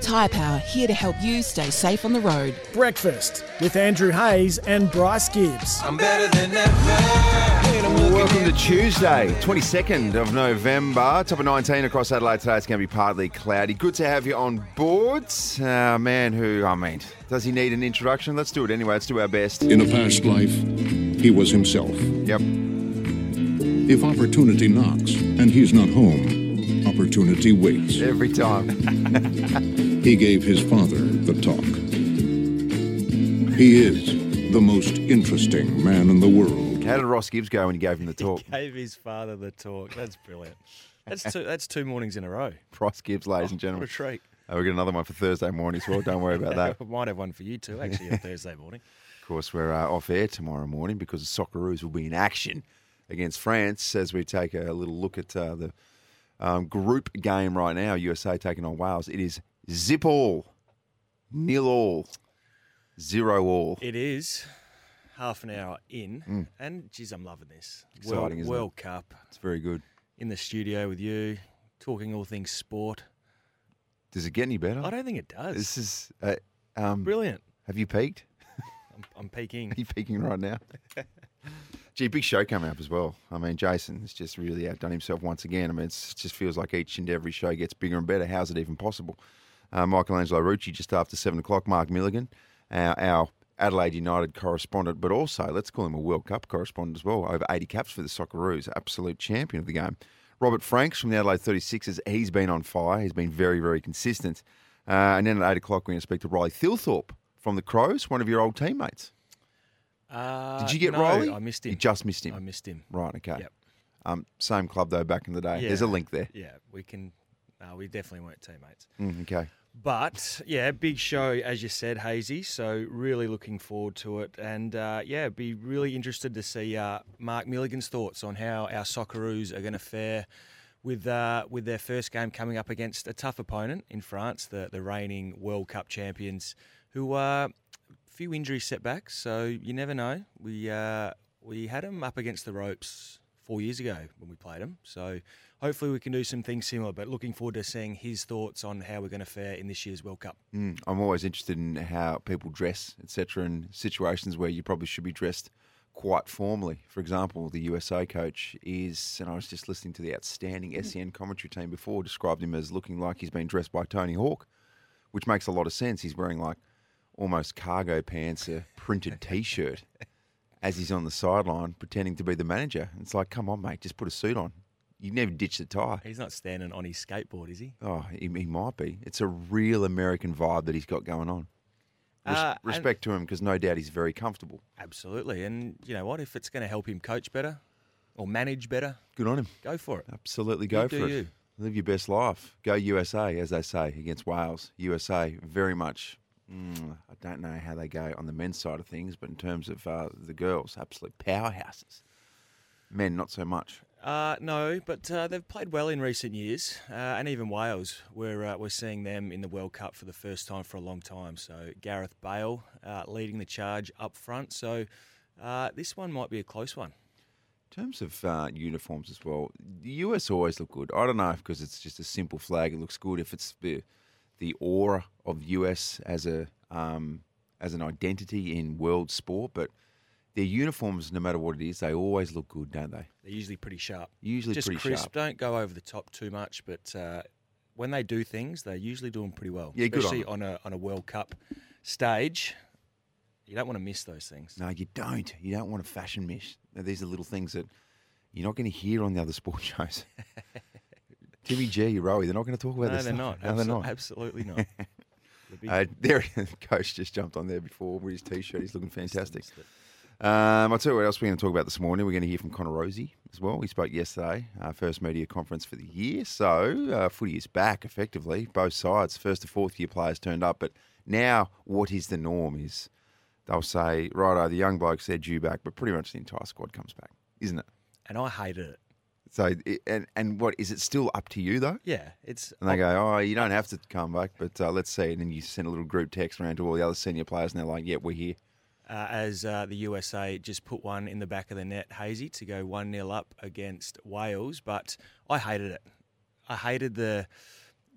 Tyre Power here to help you stay safe on the road. Breakfast with Andrew Hayes and Bryce Gibbs. I'm better than ever. Welcome to Tuesday, 22nd of November. Top of 19 across Adelaide today. It's going to be partly cloudy. Good to have you on board. Uh, man who, I mean, does he need an introduction? Let's do it anyway. Let's do our best. In a past life, he was himself. Yep. If opportunity knocks and he's not home, opportunity waits. Every time. He gave his father the talk. He is the most interesting man in the world. How did Ross Gibbs go when he gave him the talk? He gave his father the talk. That's brilliant. That's two. That's two mornings in a row. Ross Gibbs, ladies and What gentlemen. a treat. Uh, we've got another one for Thursday morning as well. Don't worry about that. I might have one for you too, actually, on Thursday morning. Of course, we're uh, off air tomorrow morning because the Socceroos will be in action against France as we take a little look at uh, the um, group game right now. USA taking on Wales. It is zip all, nil all, zero all. It is half an hour in, and geez, I'm loving this. Exciting, World, isn't it? World Cup It's very good. in the studio with you, talking all things sport. Does it get any better? I don't think it does. This is uh, um, brilliant. Have you peaked? I'm, I'm peaking. Are you peaking right now? Gee, big show coming up as well. I mean, Jason has just really outdone himself once again. I mean, it's, it just feels like each and every show gets bigger and better. How's it even possible? Uh, Michelangelo Rucci just after seven o'clock. Mark Milligan, our, our Adelaide United correspondent, but also let's call him a World Cup correspondent as well. Over 80 caps for the Socceroos, absolute champion of the game. Robert Franks from the Adelaide 36ers, he's been on fire. He's been very, very consistent. Uh, and then at eight o'clock, we're going to speak to Riley Thilthorpe from the Crows, one of your old teammates. Uh, Did you get no, Riley? I missed him. You just missed him. I missed him. Right, okay. Yep. Um, same club though back in the day. There's a link there. Yeah, we can. No, we definitely weren't teammates. Mm, okay. But yeah, big show as you said, Hazy. So really looking forward to it, and uh, yeah, be really interested to see uh, Mark Milligan's thoughts on how our Socceroos are going to fare with uh, with their first game coming up against a tough opponent in France, the the reigning World Cup champions, who are a few injury setbacks. So you never know. We uh, we had them up against the ropes four years ago when we played them. So hopefully we can do some things similar. But looking forward to seeing his thoughts on how we're going to fare in this year's World Cup. Mm, I'm always interested in how people dress, etc., in situations where you probably should be dressed quite formally. For example, the USA coach is, and I was just listening to the outstanding SEN commentary team before, described him as looking like he's been dressed by Tony Hawk, which makes a lot of sense. He's wearing like almost cargo pants, a printed T-shirt, as he's on the sideline pretending to be the manager. It's like, come on, mate, just put a suit on. You never ditch the tie. He's not standing on his skateboard, is he? Oh, he, he might be. It's a real American vibe that he's got going on. Res- Uh, respect to him because no doubt he's very comfortable. Absolutely. And you know what? If it's going to help him coach better or manage better, Good on him. go for it. Absolutely go You for it. you. Live your best life. Go USA, as they say, against Wales. USA very much. Mm, I don't know how they go on the men's side of things, but in terms of uh, the girls, absolute powerhouses. Men, not so much. Uh, no, but uh, they've played well in recent years, uh, and even Wales. We're uh, we're seeing them in the World Cup for the first time for a long time. So Gareth Bale uh, leading the charge up front. So uh, this one might be a close one. In terms of uniforms as well, the US always look good. I don't know if because it's just a simple flag, it looks good. If it's the the aura of US as a um, as an identity in world sport, but their uniforms, no matter what it is, they always look good, don't they? They're usually pretty sharp. Usually Just pretty crisp. sharp. Don't go over the top too much, but uh, when they do things, they're usually do them pretty well. Yeah, good on especially on a on a World Cup stage. you don't want to miss those things. No, you don't. You don't want a fashion miss. Now, these are little things that you're not going to hear on the other sports shows. Timmy G, Rowie, they're not going to talk about no, this. they're stuff. not. No, they're not. Absolutely not. The Uh, there, coach just jumped on there before with his t-shirt. He's looking fantastic. Um, I'll tell you what else we're going to talk about this morning. We're going to hear from Connor Rozee as well. We spoke yesterday, our first media conference for the year. So uh, footy is back effectively. Both sides, first to fourth year players turned up. But now, what is the norm is they'll say, righto, the young blokes, they're due back, but pretty much the entire squad comes back, isn't it? and I hated it. So, it, and, and what, is it still up to you though? Yeah, it's And they go, oh, you don't have to come back, but uh, let's see. And then you send a little group text around to all the other senior players, and they're like, yeah, we're here. Uh, as uh, the USA just put one in the back of the net, Hazy, to go 1 0 up against Wales. But I hated it. I hated the,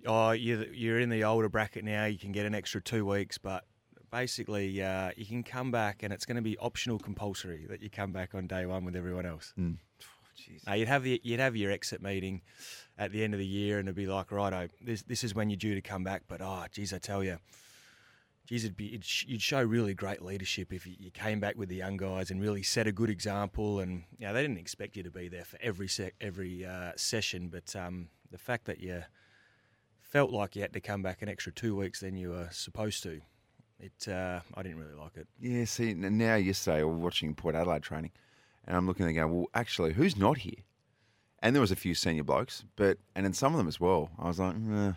oh, you're, you're in the older bracket now, you can get an extra two weeks, but basically uh, you can come back and it's going to be optional compulsory that you come back on day one with everyone else. Mm. No, you'd have the, you'd have your exit meeting at the end of the year, and it'd be like, righto, this this is when you're due to come back. But oh, geez, I tell you, geez, it'd be it'd, sh- you'd show really great leadership if you, you came back with the young guys and really set a good example. And you know, they didn't expect you to be there for every sec, every uh, session, but um, the fact that you felt like you had to come back an extra two weeks than you were supposed to, it uh, I didn't really like it. Yeah, see, now yesterday was watching Port Adelaide training, and I'm looking and going, well, actually, who's not here? And there was a few senior blokes, but and then some of them as well. I was like, I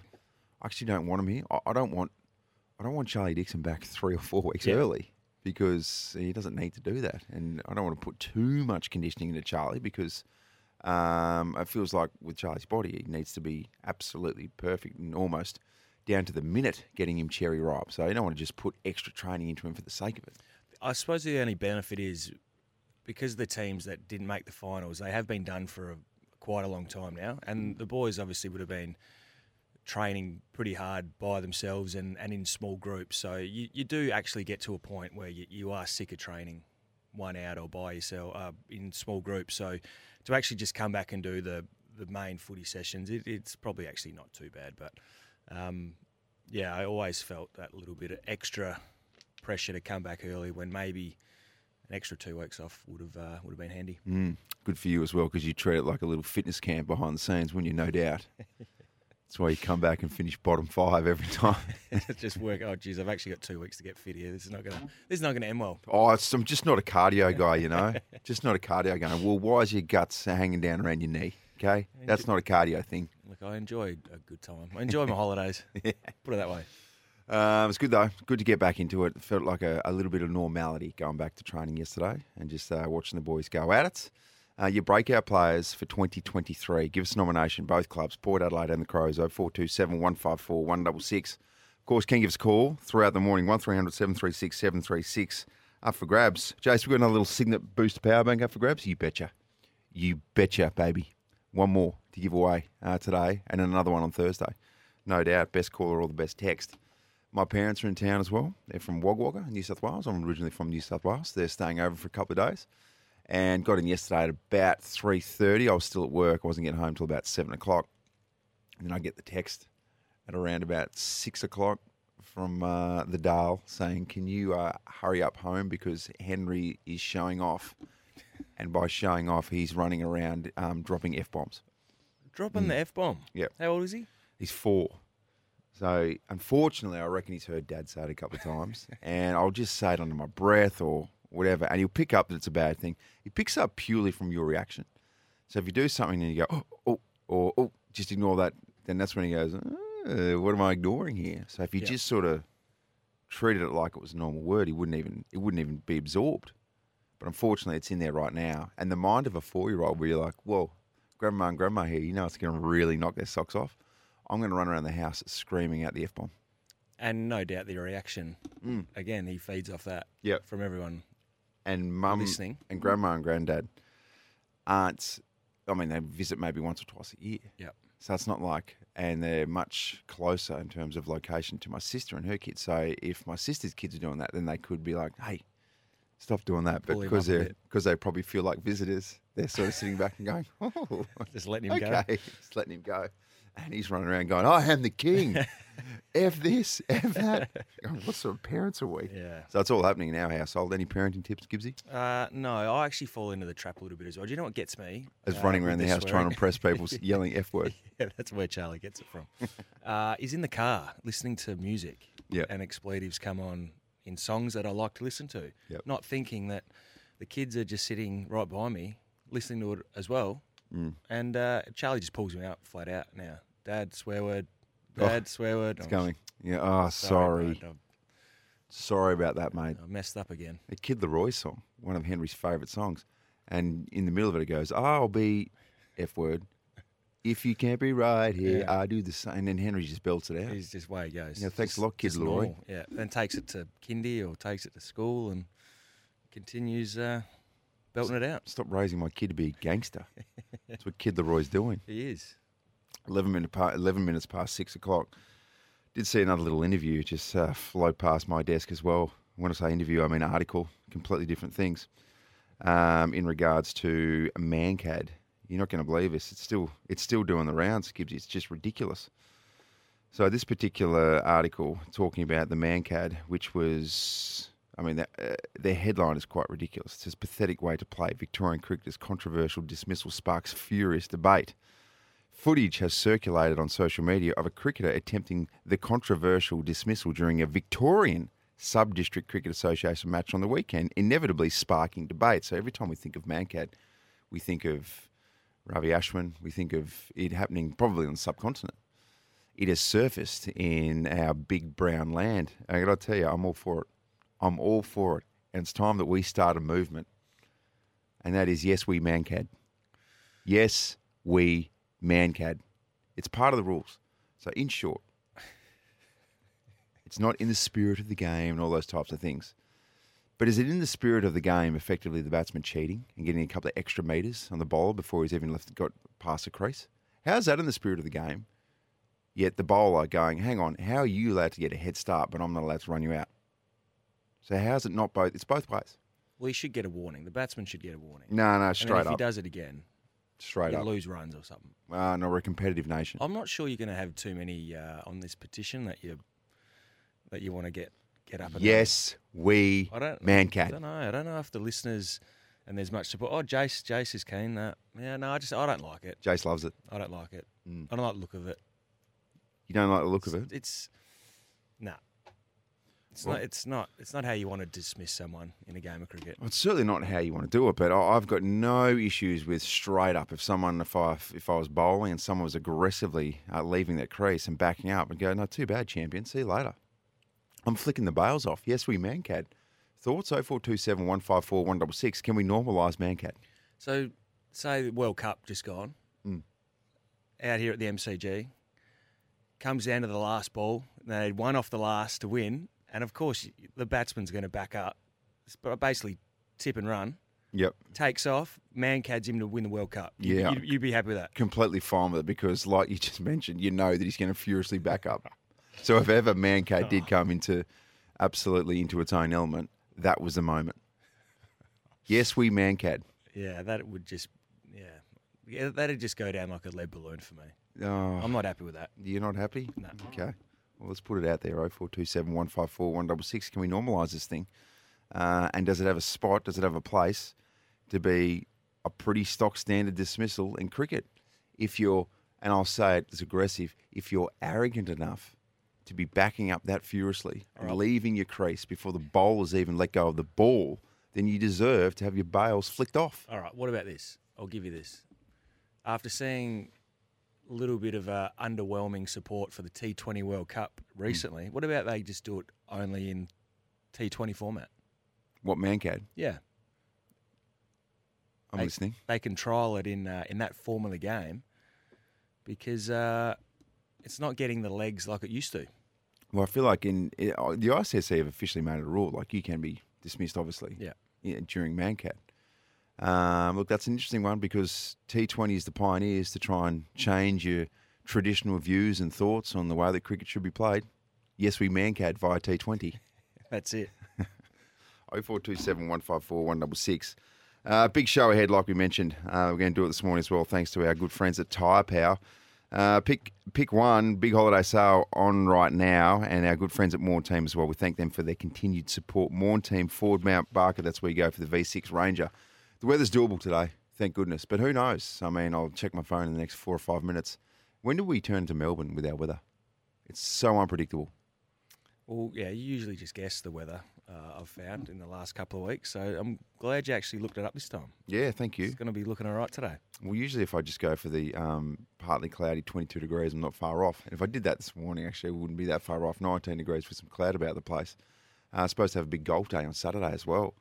actually don't want them here. I, I don't want, I don't want Charlie Dixon back three or four weeks Yeah. early because he doesn't need to do that, and I don't want to put too much conditioning into Charlie because um, it feels like with Charlie's body, he needs to be absolutely perfect and almost down to the minute getting him cherry ripe. So you don't want to just put extra training into him for the sake of it. I suppose the only benefit is because the teams that didn't make the finals, they have been done for a, quite a long time now, and the boys obviously would have been training pretty hard by themselves and, and in small groups. So you, you do actually get to a point where you, you are sick of training one out or by yourself uh, in small groups. So to actually just come back and do the the main footy sessions, it, it's probably actually not too bad. But um, yeah, I always felt that little bit of extra pressure to come back early when maybe an extra two weeks off would have uh, would have been handy. Mm, good for you as well because you treat it like a little fitness camp behind the scenes when you no doubt. That's why you come back and finish bottom five every time. just work. Oh, geez, I've actually got two weeks to get fit here. This is not gonna. This is not gonna end well. Oh, I'm just not a cardio guy, you know. just not a cardio guy. Well, why is your guts hanging down around your knee? Okay, that's not a cardio thing. Look, I enjoyed a good time. I enjoy my holidays. yeah. Put it that way. Um, it's good though. Good to get back into it. Felt like a, a little bit of normality going back to training yesterday and just uh, watching the boys go at it. Uh, your breakout players for 2023. Give us a nomination, both clubs, Port Adelaide and the Crows, 0427 154 166. Of course, can give us a call throughout the morning, 1300 736 736. Up for grabs. Jace, we've got another little Cygnett Boost Power Bank up for grabs. You betcha. You betcha, baby. One more to give away uh, today and another one on Thursday. No doubt. Best caller or the best text. My parents are in town as well. They're from Wagga Wagga, New South Wales. I'm originally from New South Wales. They're staying over for a couple of days and got in yesterday at about 3.30. I was still at work. I wasn't getting home till about 7 o'clock. And then I get the text at around about 6 o'clock from uh, the Dale saying, can you uh, hurry up home because Henry is showing off. And by showing off, he's running around um, dropping F-bombs. Dropping the f bomb. Yeah. How old is he? He's four. So unfortunately, I reckon he's heard Dad say it a couple of times, and I'll just say it under my breath or whatever, and he'll pick up that it's a bad thing. He picks up purely from your reaction. So if you do something and you go, oh, oh, or oh, just ignore that, then that's when he goes, uh, what am I ignoring here? So if you Yeah. just sort of treated it like it was a normal word, he wouldn't even it wouldn't even be absorbed. But unfortunately, it's in there right now, and the mind of a four-year-old, where you're like, well, grandma and grandma here, you know, it's going to really knock their socks off. I'm going to run around the house screaming out the f bomb. And no doubt the reaction. Mm. Again, he feeds off that. Yep. From everyone. And mum Listening. and grandma and granddad aren't. I mean, they visit maybe once or twice a year. Yep. So it's not like, and they're much closer in terms of location to my sister and her kids. So if my sister's kids are doing that, then they could be like, "Hey, stop doing that." But Pull him because up a they bit. because they probably feel like visitors, they're sort of sitting back and going, "Oh, Just letting him go. okay, just letting him go." And he's running around going, "I am the king." F this, F that. What sort of parents are we? Yeah. So it's all happening in our household. Any parenting tips, Gibbsy? Uh, no, I actually fall into the trap a little bit as well. Do you know what gets me? As Uh, running around the house trying to impress people, yelling F word. yeah, that's where Charlie gets it from. uh, he's in the car listening to music, Yep. and expletives come on in songs that I like to listen to. Yep. Not thinking that the kids are just sitting right by me listening to it as well. Mm. And uh, Charlie just pulls me out flat out now. Dad, swear word. Oh, Dad, swear word. It's I'm coming. Yeah. Oh, sorry. mate, Sorry about that, mate. I messed up again. A Kid LAROI song, one of Henry's favourite songs. And in the middle of it, it goes, I'll be F word. If you can't be right here, Yeah. I do the same. And then Henry just belts it out. He's just way he goes. Yeah, thanks a lot, Kid just LAROI. normal, Yeah, then takes it to kindy or takes it to school and continues uh, belting it out. Stop raising my kid to be a gangster. That's what Kid LAROI's doing. He is. 11, minute pa- 11 minutes past six o'clock. Did see another little interview just uh, float past my desk as well. When I say interview, I mean article, completely different things. Um, in regards to a Mankad, you're not going to believe this. It's still it's still doing the rounds, Gibbsy. It's just ridiculous. So this particular article talking about the Mankad, which was, I mean, that, uh, their headline is quite ridiculous. It says pathetic way to play. Victorian cricketers' controversial dismissal sparks furious debate. Footage has circulated on social media of a cricketer attempting the controversial dismissal during a Victorian Sub District Cricket Association match on the weekend, inevitably sparking debate. So every time we think of Mankad, we think of Ravi Ashwin, we think of it happening probably on the subcontinent. It has surfaced in our big brown land. I got to tell you, I'm all for it. I'm all for it. And it's time that we start a movement. And that is yes, we Mankad. Yes, we Mankad. It's part of the rules. So, in short, it's not in the spirit of the game and all those types of things. But is it in the spirit of the game, effectively, the batsman cheating and getting a couple of extra metres on the bowler before he's even left got past the crease? How's that in the spirit of the game? Yet the bowler going, hang on, how are you allowed to get a head start, but I'm not allowed to run you out? So how's it not both? It's both ways. Well, he should get a warning. The batsman should get a warning. No, no, And then straight if he up. does it again, Straight you up. lose runs or something. Uh, no, we're a competitive nation. I'm not sure you're going to have too many uh, on this petition that you that you want to get get up. And Yes, we I don't. I don't know. I don't know if the listeners and there's much support. Oh, Jace, Jace is keen. That yeah, no, I just I don't like it. Jace loves it. I don't like it. Mm. I don't like the look of it. You don't like the look of it? It's no. It's Well- not. It's not. It's not how you want to dismiss someone in a game of cricket. Well, it's certainly not how you want to do it, but I- I've got no issues with straight up. If someone, if I, if I was bowling and someone was aggressively uh, leaving that crease and backing up and go, no, too bad, champion. See you later. I'm flicking the bails off. Yes, we mankad. Thoughts? 0427 154 166. Can we normalise mankad? So, say the World Cup just gone Mm. out here at the MCG, comes down to the last ball. They'd one off the last to win, and of course the batsman's going to back up, but basically tip and run. Yep. Takes off, mankads him to win the World Cup. You, Yeah. you'd, you'd be happy with that. Completely fine with it because, like you just mentioned, you know that he's going to furiously back up. So if ever Mankad did ah. come into absolutely into its own element, that was the moment. Yes, we Mankad. Yeah, that would just yeah, yeah that'd just go down like a lead balloon for me. Oh, I'm not happy with that. You're not happy? No. Okay. Well, let's put it out there. 0427 154 166. Can we normalise this thing? Uh, and does it have a spot? Does it have a place to be a pretty stock standard dismissal in cricket? If you're, and I'll say it as aggressive, if you're arrogant enough to be backing up that furiously and leaving your crease before the bowlers even let go of the ball, then you deserve to have your bails flicked off. All right, what about this? I'll give you this. After seeing little bit of uh, underwhelming support for the T20 World Cup recently, what about they just do it only in T20 format? What Mankad? Yeah, I'm They- listening. they can trial it in uh, in that form of the game because uh, it's not getting the legs like it used to. Well, I feel like in it, the ICC have officially made it a rule. Like you can be dismissed, obviously. Yeah. yeah, during Mankad. Um, look, that's an interesting one because T20 is the pioneers to try and change your traditional views and thoughts on the way that cricket should be played. Yes, we Mankad via T20. That's it. 0427 154 166. Uh, big show ahead, like we mentioned. Uh, we're going to do it this morning as well, thanks to our good friends at Tyre Power. Uh, pick pick one, big holiday sale on right now, and our good friends at Morn Team as well. We thank them for their continued support. Morn Team, Ford Mount Barker, that's where you go for the V6 Ranger. The weather's doable today, thank goodness. But who knows? I mean, I'll check my phone in the next four or five minutes. When do we turn to Melbourne with our weather? It's so unpredictable. Well, yeah, you usually just guess the weather. Uh, I've found in the last couple of weeks, so I'm glad you actually looked it up this time. Yeah, thank you. It's going to be looking all right today. Well, usually if I just go for the um, partly cloudy 22 degrees, I'm not far off. And if I did that this morning, actually, it wouldn't be that far off. 19 degrees with some cloud about the place. Uh, I'm supposed to have a big golf day on Saturday as well,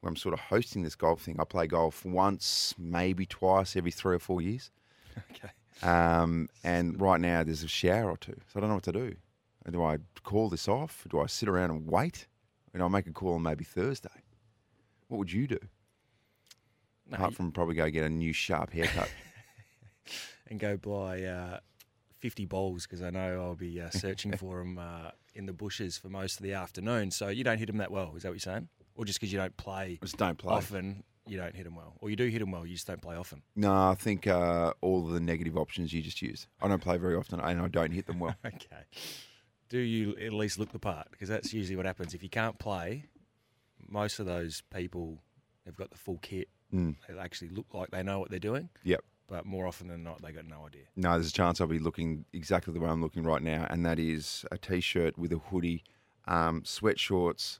where I'm sort of hosting this golf thing. I play golf once, maybe twice every three or four years. Okay. Um, and right now there's a shower or two, so I don't know what to do. Do I call this off? Do I sit around and wait? And I'll make a call on maybe Thursday. What would you do? No, Apart you- from probably go get a new sharp haircut. and go buy uh, 50 bowls because I know I'll be uh, searching for them uh, in the bushes for most of the afternoon. So you don't hit them that well, is that what you're saying? Or just because you don't play Just don't play. often, you don't hit them well? Or you do hit them well, you just don't play often? No, I think uh, all the negative options you just used. I don't play very often and I don't hit them well. Okay. Do you at least look the part? Because that's usually what happens. If you can't play, most of those people have got the full kit. Mm. They actually look like they know what they're doing, Yep. but more often than not, they got no idea. No, there's a chance I'll be looking exactly the way I'm looking right now, and that is a t-shirt with a hoodie, um, sweatshorts,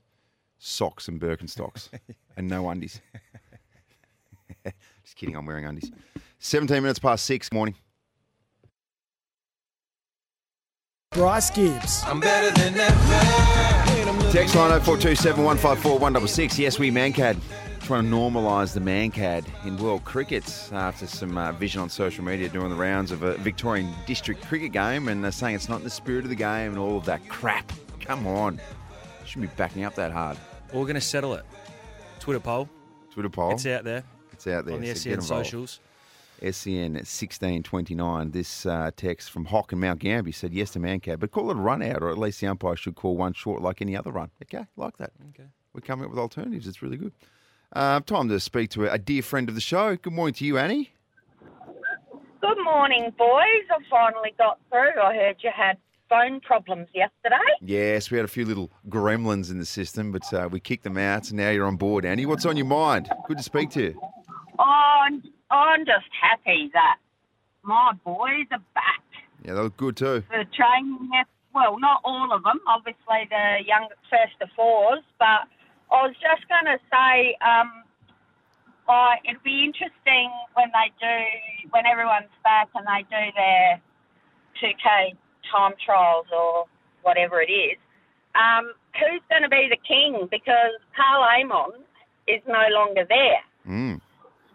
socks, and Birkenstocks, and no undies. Just kidding, I'm wearing undies. 17 minutes past six morning. Bryce Gibbs. I'm better than ever. And I'm looking Text line 0427 154 166. Yes, we Mankad. Trying to normalise the Mankad in world cricket after some uh, vision on social media doing the rounds of a Victorian district cricket game and uh, saying it's not in the spirit of the game and all of that crap. Come on. Shouldn't be backing up that hard. Well, we're going to settle it. Twitter poll. Twitter poll. It's out there It's out there. on the so get SEN involved. socials. SEN 1629. This uh, text from Hock and Mount Gambier said yes to Mankad, but call it a run out, or at least the umpire should call one short like any other run. Okay, like that. Okay. We're coming up with alternatives. It's really good. Uh, time to speak to a, a dear friend of the show. Good morning to you, Annie. Good morning, boys. I finally got through. I heard you had phone problems yesterday. Yes, we had a few little gremlins in the system, but uh, we kicked them out, so now you're on board, Annie. What's on your mind? Good to speak to you. I'm, I'm just happy that my boys are back. Yeah, they look good too. The training, yes, well, not all of them, obviously the young first to fours, but I was just going to say um, I, it'd be interesting when they do, when everyone's back and they do their 2K time trials or whatever it is. Um, who's going to be the king? Because Karl Amon is no longer there. Mm.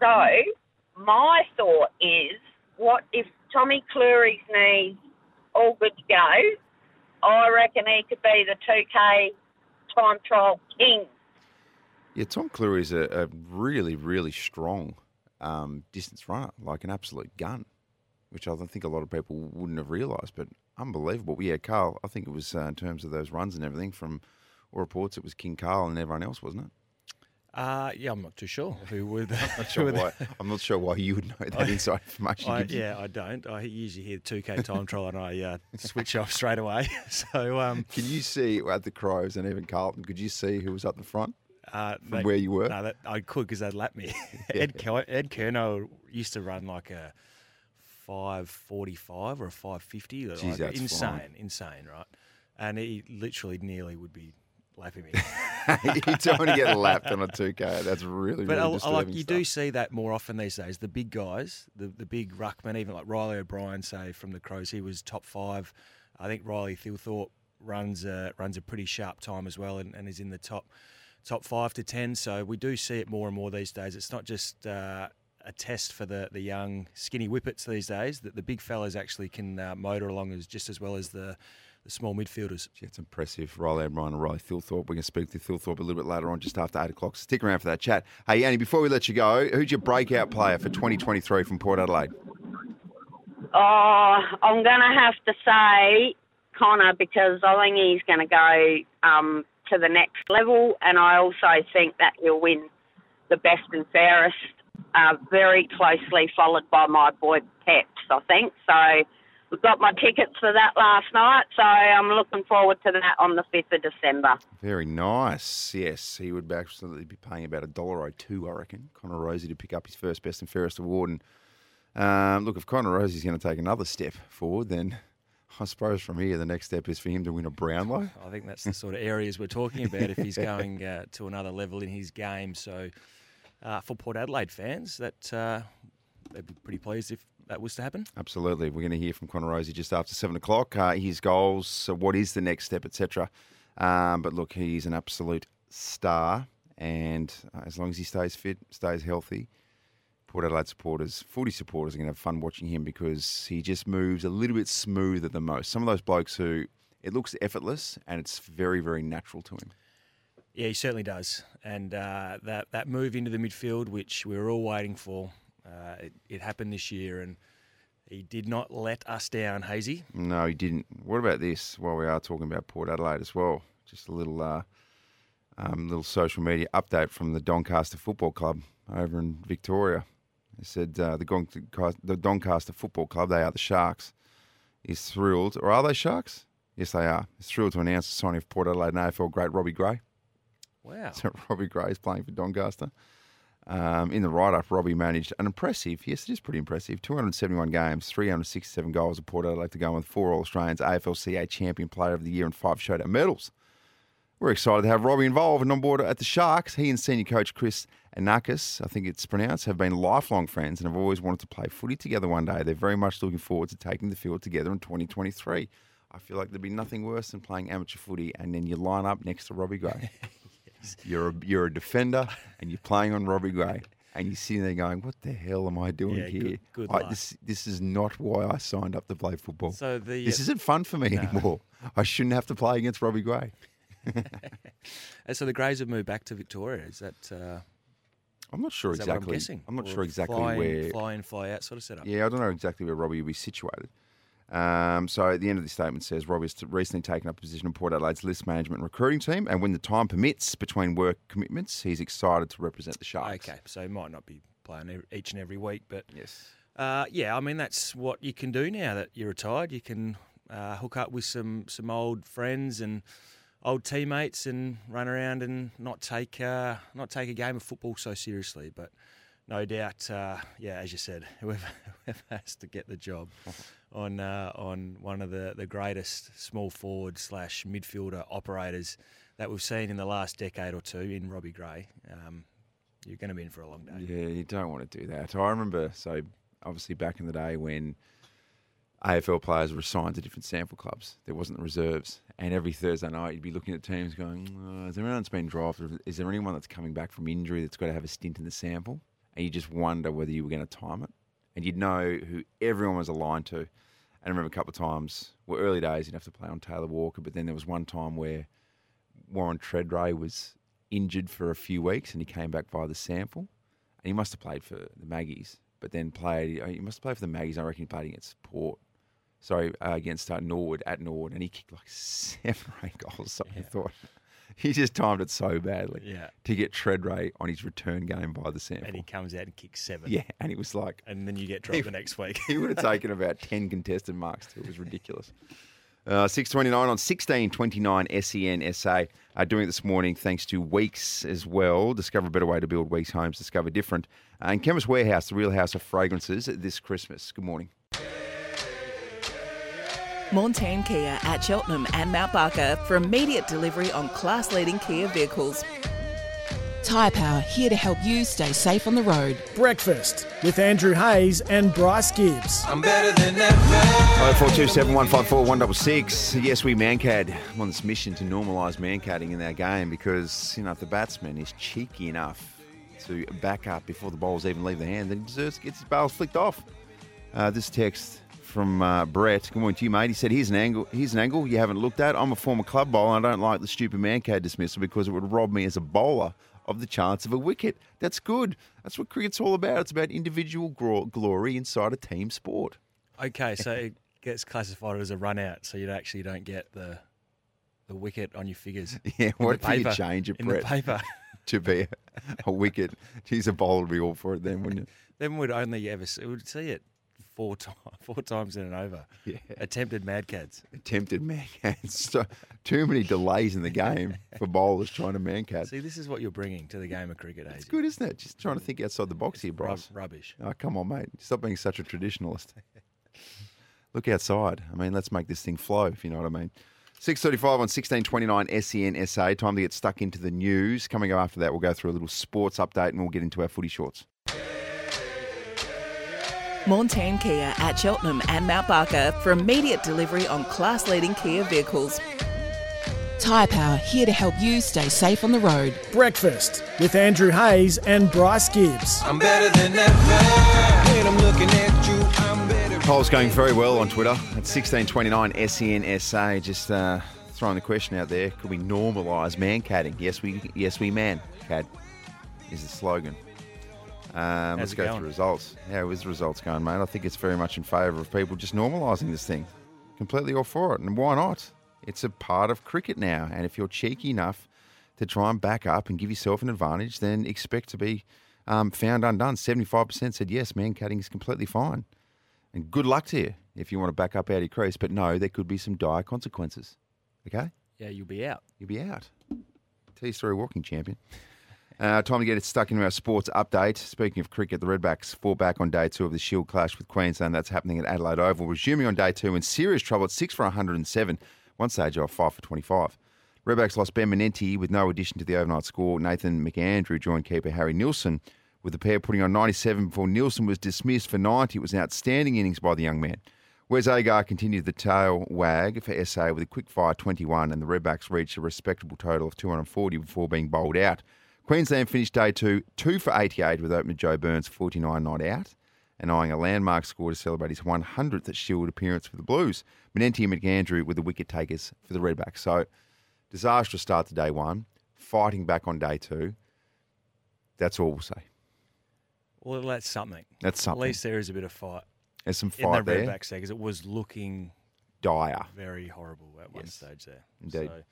So, my thought is, what if Tommy Clurey's knees all good to go? I reckon he could be the 2K time trial king. Yeah, Tom Clurey's a, a really, really strong um, distance runner, like an absolute gun, which I don't think a lot of people wouldn't have realised, but unbelievable. Yeah, Karl, I think it was uh, in terms of those runs and everything from all reports, it was King Karl and everyone else, wasn't it? Uh, yeah, I'm not too sure who would. I'm Not sure why, I'm not sure why you would know that inside information. I, yeah, I don't. I usually hear the 2K time trial and I uh, switch off straight away. So, um, Can you see at the Crows and even Carlton, could you see who was up the front? uh, From where you were? No, that, I could because they'd lap me. Ed, Ker- Ed Curnow used to run like a 545 or a 550. like Jeez, that's insane, flying. insane, right? And he literally nearly would be lapping me. you don't want to get lapped on a 2K. That's really, But really I, I like you stuff. do see that more often these days. The big guys, the the big ruckman, even like Reilly O'Brien, say from the Crows, he was top five. I think Riley Thilthorpe runs a, runs a pretty sharp time as well, and, and is in the top top five to ten. So we do see it more and more these days. It's not just uh, a test for the, the young skinny whippets these days. That the big fellas actually can uh, motor along as just as well as the the small midfielders. Gee, It's impressive. Riley Ryan and Riley Thilthorpe. We're going to speak to Thilthorpe a little bit later on, just after 8 o'clock. Stick around for that chat. Hey, Annie, before we let you go, who's your breakout player for 2023 from Port Adelaide? Oh, I'm going to have to say Connor because I think he's going to go um, to the next level, and I also think that he'll win the best and fairest, uh, very closely followed by my boy Peps, I think. So we've got my tickets for that last night, so I'm looking forward to that on the 5th of December. Very nice. Yes, he would absolutely be paying about a dollar oh two, I reckon. Connor Rozee to pick up his first best and fairest award. And um, look, if Connor Rozee's going to take another step forward, then I suppose from here the next step is for him to win a Brownlow. I think that's the sort of areas we're talking about if he's going uh, to another level in his game. So uh, for Port Adelaide fans, that uh, they'd be pretty pleased if that was to happen. Absolutely. We're going to hear from Connor Rozee just after seven o'clock. Uh, his goals, so what is the next step, etc. Um, but look, he's an absolute star, and uh, as long as he stays fit, stays healthy, Port Adelaide supporters, footy supporters are going to have fun watching him because he just moves a little bit smoother than most. Some of those blokes who it looks effortless and it's very, very natural to him. Yeah, he certainly does. And uh, that that move into the midfield, which we were all waiting for, uh, it, it, happened this year, and he did not let us down, Hazy. No, he didn't. What about this? While we are talking about Port Adelaide as well, just a little uh, um, little social media update from the Doncaster Football Club over in Victoria. They said uh, the, the Doncaster Football Club, they are the Sharks, is thrilled, or are they Sharks? Yes, they are. Is thrilled to announce the signing of Port Adelaide AFL great Robbie Gray. Wow. So Robbie Gray is playing for Doncaster. Um, in the write up, Robbie managed an impressive, yes, it is pretty impressive, 271 games, 367 goals at Port Adelaide to go with four All Australians, AFLCA Champion Player of the Year, and five showdown medals. We're excited to have Robbie involved and on board at the Sharks. He and senior coach Chris Anakis, I think it's pronounced, have been lifelong friends and have always wanted to play footy together one day. They're very much looking forward to taking the field together in 2023. I feel like there'd be nothing worse than playing amateur footy and then you line up next to Robbie Gray. You're a, you're a defender and you're playing on Robbie Gray. And you're sitting there going, "What the hell am I doing yeah, here? Good, good I, this this is not why I signed up to play football. So the, this uh, isn't fun for me no. anymore. I shouldn't have to play against Robbie Gray." and so the Grays have moved back to Victoria. Is that? Uh, I'm not sure exactly. I'm. I'm not or sure exactly fly where. Fly in, fly out sort of setup. Yeah, I don't know exactly where Robbie will be situated. Um, so at the end of the statement says Rob has recently taken up a position in Port Adelaide's list management recruiting team, and when the time permits between work commitments, he's excited to represent the Sharks. Okay, so he might not be playing each and every week, but yes, uh, yeah, I mean that's what you can do now that you're retired. You can uh, hook up with some some old friends and old teammates and run around and not take uh, not take a game of football so seriously, but no doubt, uh, yeah, as you said, whoever, whoever, has to get the job on uh, on one of the, the greatest small forward slash midfielder operators that we've seen in the last decade or two in Robbie Gray, um, you're going to be in for a long day. Yeah, you don't want to do that. I remember, so obviously back in the day when AFL players were assigned to different sample clubs, there wasn't the reserves, and every Thursday night you'd be looking at teams going, oh, "Is there anyone that's been drafted? Is there anyone that's coming back from injury that's got to have a stint in the sample?" and you just wonder whether you were going to time it. And you'd know who everyone was aligned to. And I remember a couple of times, well, early days, you'd have to play on Taylor Walker, but then there was one time where Warren Tredrea was injured for a few weeks and he came back via the sample. And he must have played for the Maggies, but then played, uh, he must have played for the Maggies. I reckon he played against Port. Sorry, uh, against uh, Norwood at Norwood, and he kicked like seven or eight goals. So yeah. I thought, he just timed it so badly yeah. to get Tredrea on his return game by the sample. And he comes out and kicks seven. Yeah, and it was like... And then you get dropped he, the next week. he would have taken about 10 contested marks too. It was ridiculous. Uh, 6.29 on 16.29 SEN SA. Uh, doing it this morning thanks to Weeks as well. Discover a better way to build Weeks homes. Discover different. Uh, and Chemist Warehouse, the real house of fragrances this Christmas. Good morning. Montane Kia at Cheltenham and Mount Barker for immediate delivery on class leading Kia vehicles. Tyre Power here to help you stay safe on the road. Breakfast with Andrew Hayes and Bryce Gibbs. I'm better than ever. 0427 154 166. Yes, we mankad on this mission to normalise mankading in our game because, you know, if the batsman is cheeky enough to back up before the balls even leave the hand, then he deserves to get his balls flicked off. Uh, this text from uh, Brett. Good morning to you, mate. He said, "Here's an angle. Here's an angle you haven't looked at. I'm a former club bowler. and I don't like the stupid man mankad dismissal because it would rob me as a bowler of the chance of a wicket. That's good. That's what cricket's all about. It's about individual glory inside a team sport." Okay, so it gets classified as a run out, so you actually don't get the the wicket on your figures. Yeah, what if you change it, in Brett, the paper to be a, a wicket? Geez, a bowler would be all for it then, wouldn't it? then we'd only ever it would see it four times, four times in and over. Yeah. Attempted mad cats. Attempted man cats. So, too many delays in the game for bowlers trying to man cat. See, this is what you're bringing to the game of cricket, It's good, isn't it? Just trying to think outside the box here, Bryce. rubbish. Oh, come on, mate. Stop being such a traditionalist. Look outside. I mean, let's make this thing flow, if you know what I mean. 6.35 on 1629 SEN SA. Time to get stuck into the news. Coming up after that, we'll go through a little sports update and we'll get into our footy shorts. Montane Kia at Cheltenham and Mount Barker for immediate delivery on class leading Kia vehicles. Tyre Power here to help you stay safe on the road. Breakfast with Andrew Hayes and Bryce Gibbs. I'm better than ever. When I'm looking at you, I'm better. Poll's going very well on Twitter at 1629 SEN SA. Just uh, throwing the question out there: Could we normalise mankading? Yes, we yes we man cad is the slogan. Um, let's go going? through results. How is the results going, mate? I think it's very much in favour of people just normalising this thing. Completely all for it, and why not? It's a part of cricket now, and if you're cheeky enough to try and back up and give yourself an advantage, then expect to be um, found undone. Seventy-five percent said yes, man cutting is completely fine. And good luck to you if you want to back up out of your crease. But no, there could be some dire consequences. Okay? Yeah, you'll be out. You'll be out. Tell your story, walking champion. Uh, time to get it stuck into our sports update. Speaking of cricket, the Redbacks fall back on day two of the Shield clash with Queensland. That's happening at Adelaide Oval. Resuming on day two in serious trouble at six for 107. One stage off five for 25. Redbacks lost Ben Manenti with no addition to the overnight score. Nathan McAndrew joined keeper Harry Nielsen with the pair putting on 97 before Nielsen was dismissed for 90. It was an outstanding innings by the young man. Wes Agar continued the tail wag for SA with a quick fire 21, and the Redbacks reached a respectable total of 240 before being bowled out. Queensland finished day two, two for 88 with opener Joe Burns 49 not out, and eyeing a landmark score to celebrate his 100th Shield appearance for the Blues. Manenti and McAndrew were the wicket takers for the Redbacks. So, disastrous start to day one, fighting back on day two. That's all we'll say. Well, that's something. That's something. At least there is a bit of fight There's some fight in the there. Redbacks there because it was looking Dire. very horrible at one Yes. stage there. Indeed. So,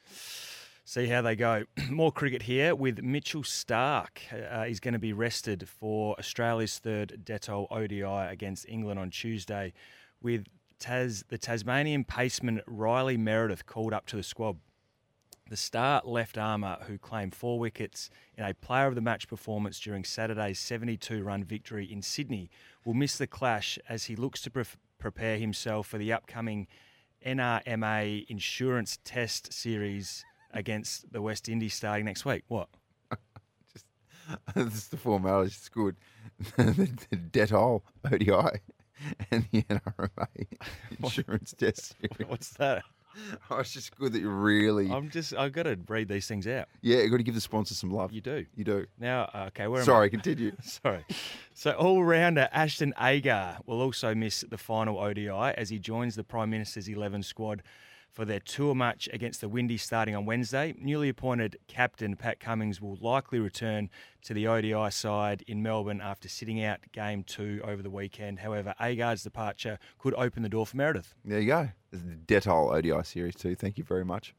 see how they go. More cricket here with Mitchell Stark. Uh, he's going to be rested for Australia's third Dettol ODI against England on Tuesday, with Tas- the Tasmanian paceman Riley Meredith called up to the squad. The star left armour, who claimed four wickets in a player of the match performance during Saturday's 72 run victory in Sydney, will miss the clash as he looks to pre- prepare himself for the upcoming NRMA Insurance Test Series against the West Indies starting next week. What? Just this is the formality. It's good. the, the Dettol ODI and the NRMA insurance test series. What's that? Oh, it's just good that you really. I'm just, I've got to read these things out. yeah, you've got to give the sponsor some love. You do. You do. Now, uh, okay, where am I? Sorry, continue. Sorry. So all rounder Ashton Agar will also miss the final ODI as he joins the Prime Minister's 11 squad for their tour match against the Windies starting on Wednesday. Newly appointed captain Pat Cummins will likely return to the ODI side in Melbourne after sitting out game two over the weekend. However, Agar's departure could open the door for Meredith. There you go. Dettol ODI series too. Thank you very much.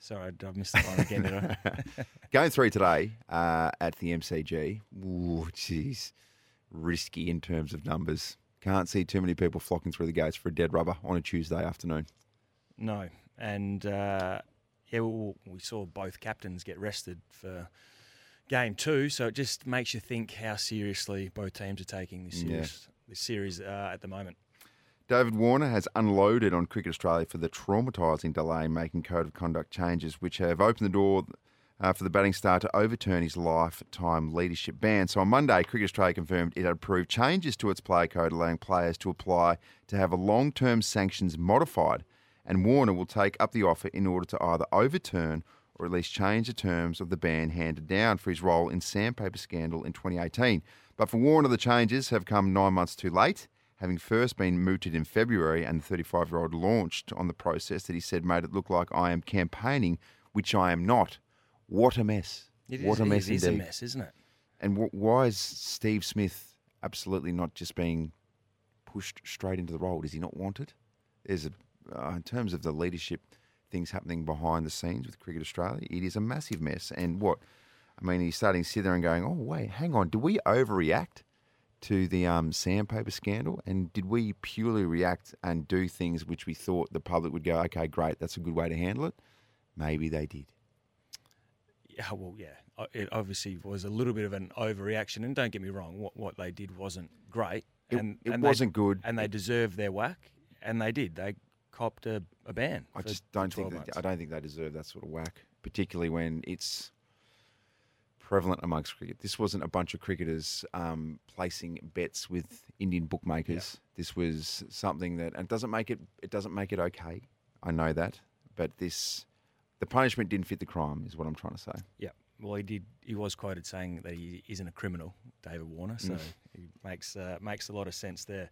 Sorry, I've missed the one again. did I? Game three today uh, at the MCG. Ooh, jeez. Risky in terms of numbers. Can't see too many people flocking through the gates for a dead rubber on a Tuesday afternoon. No, and uh, yeah, well, we saw both captains get rested for game two, so it just makes you think how seriously both teams are taking this Yeah. series, this series uh, at the moment. David Warner has unloaded on Cricket Australia for the traumatising delay in making code of conduct changes, which have opened the door uh, for the batting star to overturn his lifetime leadership ban. So on Monday, Cricket Australia confirmed it had approved changes to its player code, allowing players to apply to have a long term sanctions modified. And Warner will take up the offer in order to either overturn or at least change the terms of the ban handed down for his role in sandpaper scandal in 2018. But for Warner, the changes have come nine months too late having first been mooted in February, and the 35 year old launched on the process that he said made it look like I am campaigning, which I am not. What a mess. It what is- a mess it is a indeed. mess, isn't it? And wh- why is Steve Smith absolutely not just being pushed straight into the role? Is he not wanted? There's a, uh, in terms of the leadership things happening behind the scenes with Cricket Australia, it is a massive mess. And what, I mean, he's starting to sit there and going, oh, wait, hang on, do we overreact to the um, sandpaper scandal? And did we purely react and do things which we thought the public would go, okay, great, that's a good way to handle it? Maybe they did. Yeah, well, yeah. It obviously was a little bit of an overreaction, and don't get me wrong, what, what they did wasn't great. It- and, it and wasn't good. and they deserved their whack, and they did. They copped a, a ban. I just don't think that. I don't think they deserve that sort of whack, particularly when it's prevalent amongst cricket. This wasn't a bunch of cricketers um, placing bets with Indian bookmakers. This was something that and it doesn't make it it doesn't make it okay. I know that, but this the punishment didn't fit the crime is what I'm trying to say. Yeah. Well, he did. He was quoted saying that he isn't a criminal, David Warner. So Mm. he makes uh, makes a lot of sense there.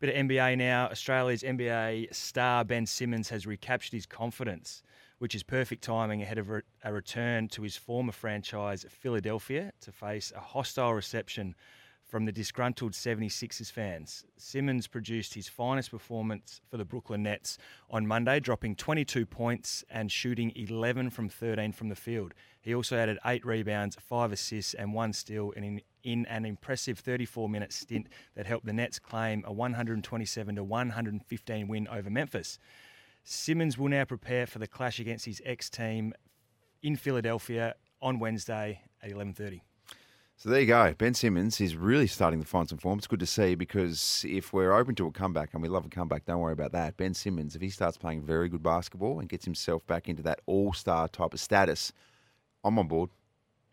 Bit of NBA now. Australia's NBA star Ben Simmons has recaptured his confidence, which is perfect timing ahead of a a return to his former franchise, Philadelphia, to face a hostile reception from the disgruntled 76ers fans. Simmons produced his finest performance for the Brooklyn Nets on Monday, dropping 22 points and shooting 11 from 13 from the field. He also added eight rebounds, five assists, and one steal in, in an impressive 34 minute stint that helped the Nets claim a 127 to 115 win over Memphis. Simmons will now prepare for the clash against his ex team in Philadelphia on Wednesday at 11:30. So there you go. Ben Simmons is really starting to find some form. It's good to see because if we're open to a comeback, and we love a comeback, don't worry about that. Ben Simmons, if he starts playing very good basketball and gets himself back into that all star type of status, I'm on board.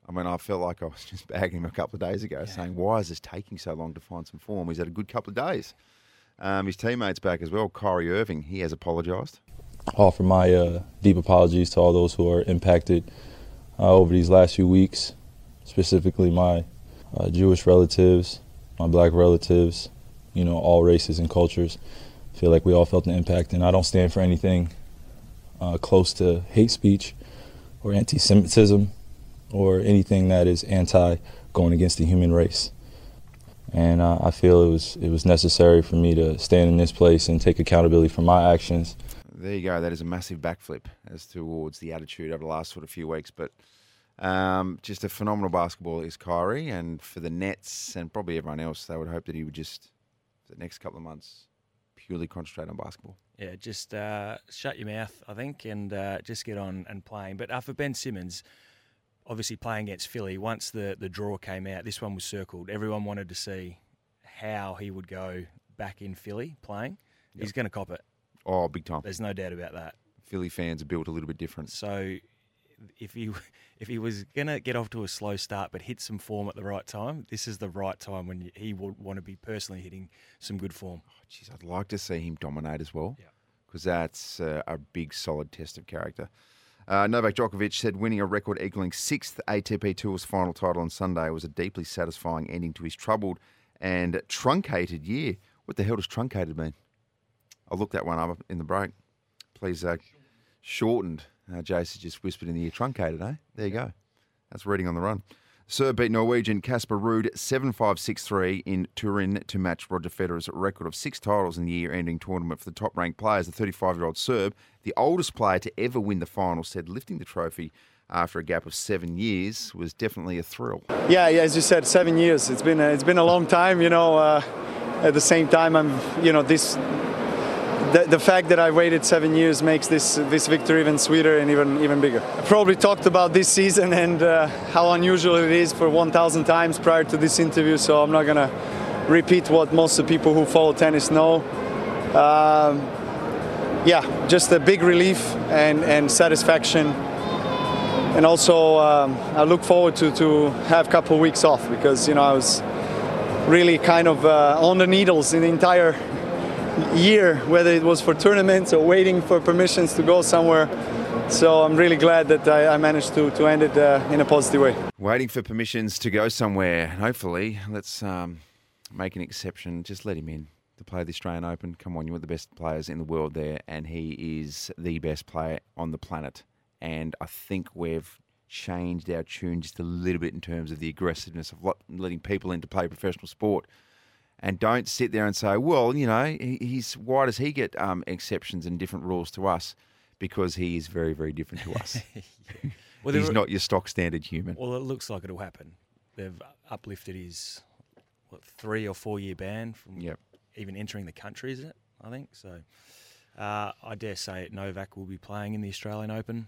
I mean, I felt like I was just bagging him a couple of days ago, saying, why is this taking so long to find some form? He's had a good couple of days. Um, his teammates back as well, Kyrie Irving, he has apologised. I offer my uh, deep apologies to all those who are impacted uh, over these last few weeks, specifically my uh, Jewish relatives, my black relatives, you know, all races and cultures. I feel like we all felt the impact, and I don't stand for anything uh, close to hate speech or anti Semitism or anything that is anti going against the human race. And uh, I feel it was, it was necessary for me to stand in this place and take accountability for my actions. There you go. That is a massive backflip as towards the attitude over the last sort of few weeks. But um, just a phenomenal basketball is Kyrie, and for the Nets and probably everyone else, they would hope that he would just for the next couple of months purely concentrate on basketball. Yeah, just uh, shut your mouth, I think, and uh, just get on and playing. But uh, for Ben Simmons, obviously playing against Philly, once the, the draw came out, this one was circled. Everyone wanted to see how he would go back in Philly playing. He's going to cop it. Oh, big time. There's no doubt about that. Philly fans are built a little bit different. So if he if he was going to get off to a slow start but hit some form at the right time, this is the right time when he would want to be personally hitting some good form. Jeez, I'd like to see him dominate as well, because that's uh, a big, solid test of character. Uh, Novak Djokovic said winning a record equaling sixth ATP Tour's final title on Sunday was a deeply satisfying ending to his troubled and truncated year. What the hell does truncated mean? I'll look that one up in the break. Please, uh, shortened. Uh, Jace just whispered in the ear, truncated, eh? There you go. That's reading on the run. Serb beat Norwegian Casper Ruud 7 5 6 3 in Turin to match Roger Federer's record of six titles in the year ending tournament for the top ranked players. The 35 year old Serb, the oldest player to ever win the final, said lifting the trophy after a gap of seven years was definitely a thrill. Yeah, yeah, as you said, seven years. It's been a, it's been a long time. You know, uh, at the same time, I'm you know this. The, the fact that I waited seven years makes this this victory even sweeter and even even bigger. I probably talked about this season and uh, how unusual it is for 1,000 times prior to this interview, so I'm not gonna repeat what most of the people who follow tennis know. Um, yeah, just a big relief and, and satisfaction and also um, I look forward to, to have a couple of weeks off because you know I was really kind of uh, on the needles in the entire year, whether it was for tournaments or waiting for permissions to go somewhere. So I'm really glad that I, I managed to, to end it uh, in a positive way. Waiting for permissions to go somewhere. Hopefully, let's um, make an exception. Just let him in to play the Australian Open. Come on, you're the best players in the world there, and he is the best player on the planet. And I think we've changed our tune just a little bit in terms of the aggressiveness of letting people in to play professional sport. And don't sit there and say, well, you know, he's why does he get um, exceptions and different rules to us? Because he is very, very different to us. Well, he's not your stock standard human. Well, it looks like it'll happen. They've uplifted his what, three or four year ban from Yep. even entering the country, isn't it? I think so. Uh, I dare say Novak will be playing in the Australian Open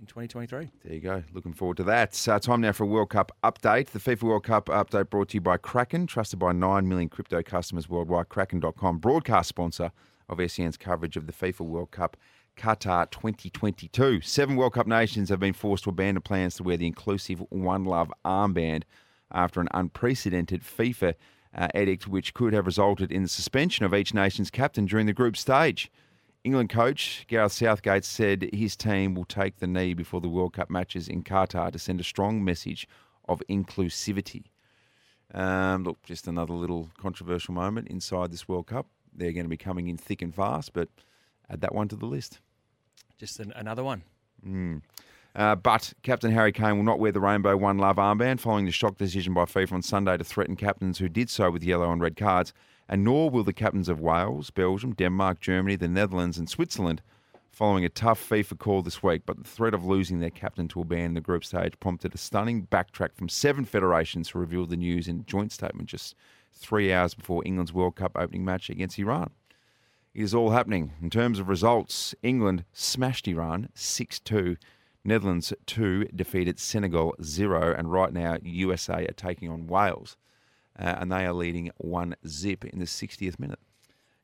in 2023. There you go. Looking forward to that. Uh, time now for a World Cup update. The FIFA World Cup update brought to you by Kraken, trusted by 9 million crypto customers worldwide. Kraken.com, broadcast sponsor of SEN's coverage of the FIFA World Cup Qatar 2022. Seven World Cup nations have been forced to abandon plans to wear the inclusive One Love armband after an unprecedented FIFA uh, edict, which could have resulted in the suspension of each nation's captain during the group stage. England coach Gareth Southgate said his team will take the knee before the World Cup matches in Qatar to send a strong message of inclusivity. Um, look, just another little controversial moment inside this World Cup. They're going to be coming in thick and fast, but add that one to the list. Just an, another one. Mm. Uh, but Captain Harry Kane will not wear the Rainbow One Love armband following the shock decision by FIFA on Sunday to threaten captains who did so with yellow and red cards. And nor will the captains of Wales, Belgium, Denmark, Germany, the Netherlands, and Switzerland following a tough FIFA call this week. But the threat of losing their captain to a ban in the group stage prompted a stunning backtrack from seven federations who revealed the news in a joint statement just three hours before England's World Cup opening match against Iran. It is all happening. In terms of results, England smashed Iran 6 2. Netherlands 2 defeated Senegal 0. And right now, USA are taking on Wales. Uh, and they are leading 1 zip in the 60th minute.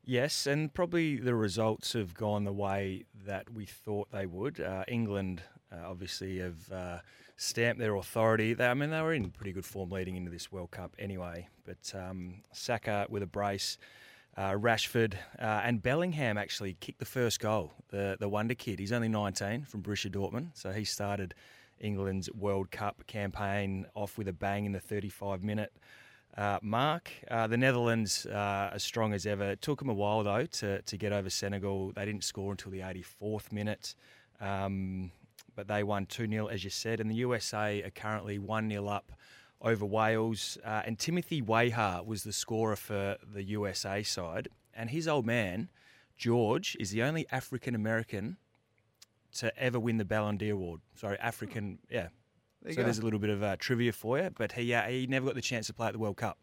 Yes, and probably the results have gone the way that we thought they would. Uh, England uh, obviously have uh, stamped their authority. They, I mean, they were in pretty good form leading into this World Cup anyway. But um, Saka with a brace, uh, Rashford uh, and Bellingham actually kicked the first goal. The the wonder kid. He's only 19 from Borussia Dortmund, so he started England's World Cup campaign off with a bang in the 35 minute. Uh, mark. Uh, the Netherlands uh, as strong as ever. It took them a while though to, to get over Senegal. They didn't score until the 84th minute, um, but they won 2 0 as you said. And the USA are currently 1 0 up over Wales. Uh, and Timothy Weah was the scorer for the USA side. And his old man, George, is the only African American to ever win the Ballon d'Or award. Sorry, African, yeah. There so go. there's a little bit of uh, trivia for you. But he uh, he never got the chance to play at the World Cup.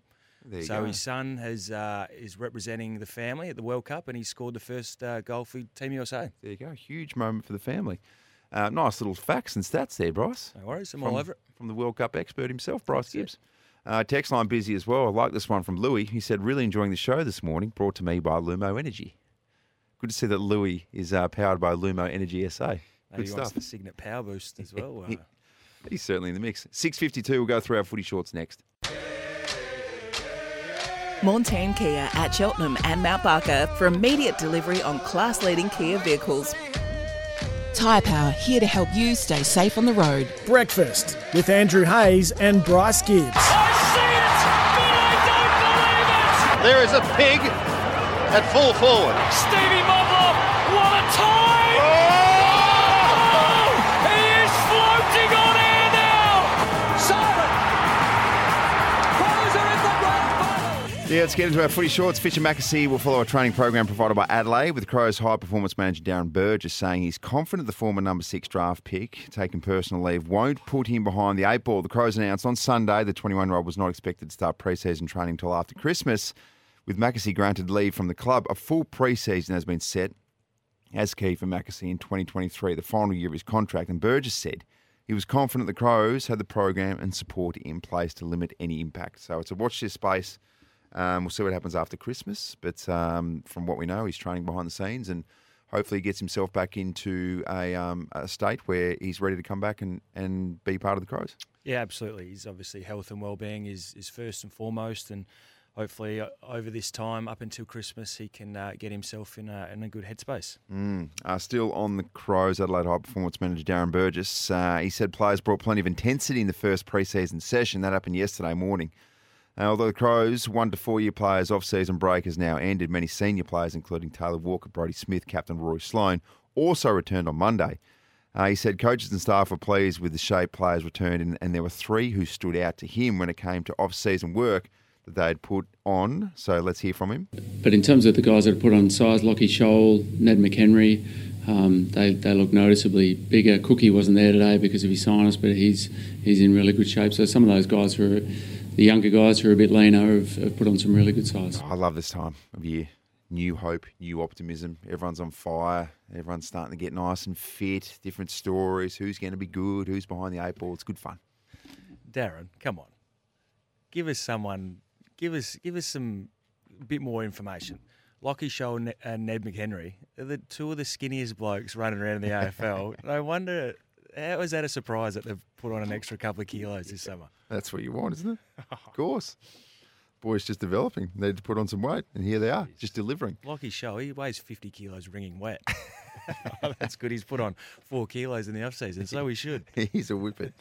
There so go. his son has uh, is representing the family at the World Cup, and he scored the first uh, goal for Team USA. There you go. Huge moment for the family. Uh, nice little facts and stats there, Bryce. No worries, I'm from, all over it. From the World Cup expert himself, Bryce Gibbs. Uh, text line busy as well. I like this one from Louis. He said, really enjoying the show this morning, brought to me by Lumo Energy. Good to see that Louis is uh, powered by Lumo Energy SA. Good Maybe he wants stuff. the Cygnett Power Boost as well. He's certainly in the mix. 6.52, we'll go through our footy shorts next. Montane Kia at Cheltenham and Mount Barker for immediate delivery on class leading Kia vehicles. Tyre Power here to help you stay safe on the road. Breakfast with Andrew Hayes and Bryce Gibbs. There is a pig at full forward. Stevie Yeah, let's get into our footy shorts. Fischer McAsey will follow a training program provided by Adelaide, with Crows high performance manager Darren Burgess saying he's confident the former number six draft pick, taking personal leave, won't put him behind the eight ball. The Crows announced on Sunday the 21 year old was not expected to start pre season training until after Christmas. With McAsey granted leave from the club, a full pre season has been set as key for McAsey in 2023, the final year of his contract. And Burgess said he was confident the Crows had the program and support in place to limit any impact. So it's a watch this space. Um, we'll see what happens after Christmas. But um, from what we know, he's training behind the scenes and hopefully he gets himself back into a, um, a state where he's ready to come back and, and be part of the Crows. Yeah, absolutely. He's obviously health and well-being is, is first and foremost, and hopefully uh, over this time up until Christmas he can uh, get himself in a, in a good headspace. Mm. Uh, still on the Crows, Adelaide High Performance Manager Darren Burgess. Uh, he said players brought plenty of intensity in the first pre-season session. That happened yesterday morning. Uh, although the Crows' one to four year players off season break has now ended, many senior players, including Taylor Walker, Brodie Smith, Captain Rory Sloane, also returned on Monday. Uh, he said coaches and staff were pleased with the shape players returned, and, and there were three who stood out to him when it came to off season work that they had put on. So let's hear from him. But in terms of the guys that have put on size, Lachie Sholl, Ned McHenry, um, they, they look noticeably bigger. Cookie wasn't there today because of his sinus, but he's he's in really good shape. So some of those guys were the younger guys who are a bit leaner have, have put on some really good size. I love this time of year. New hope, new optimism. Everyone's on fire. Everyone's starting to get nice and fit. Different stories. Who's going to be good? Who's behind the eight ball? It's good fun. Darren, come on, give us someone, give us give us some bit more information. Lachie Sholl and and Ned McHenry are the two of the skinniest blokes running around in the AFL. no wonder. How is that a surprise that they've put on an extra couple of kilos this summer? That's what you want, isn't it? Of course. Boys just developing. Need to put on some weight, and here they are, just delivering. Lachie Sholl, he weighs 50 kilos ringing wet. Oh, That's good. He's put on four kilos in the off season, so he should. He's a whippet.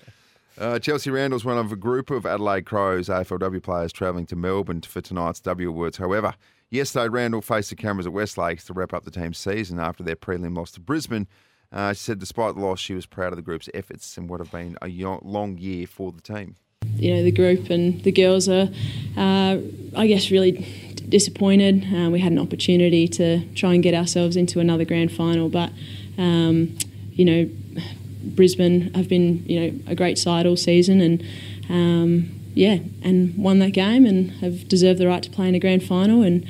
Uh, Chelsea Randall's one of a group of Adelaide Crows AFLW players travelling to Melbourne for tonight's W Awards. However, yesterday Randall faced the cameras at Westlakes to wrap up the team's season after their prelim loss to Brisbane. Uh, she said despite the loss, she was proud of the group's efforts and what have been a long year for the team. you know the group and the girls are, uh, I guess, really disappointed. Uh, we had an opportunity to try and get ourselves into another grand final, but um, you know, Brisbane have been you know a great side all season and. Um, yeah, and won that game and have deserved the right to play in a grand final. And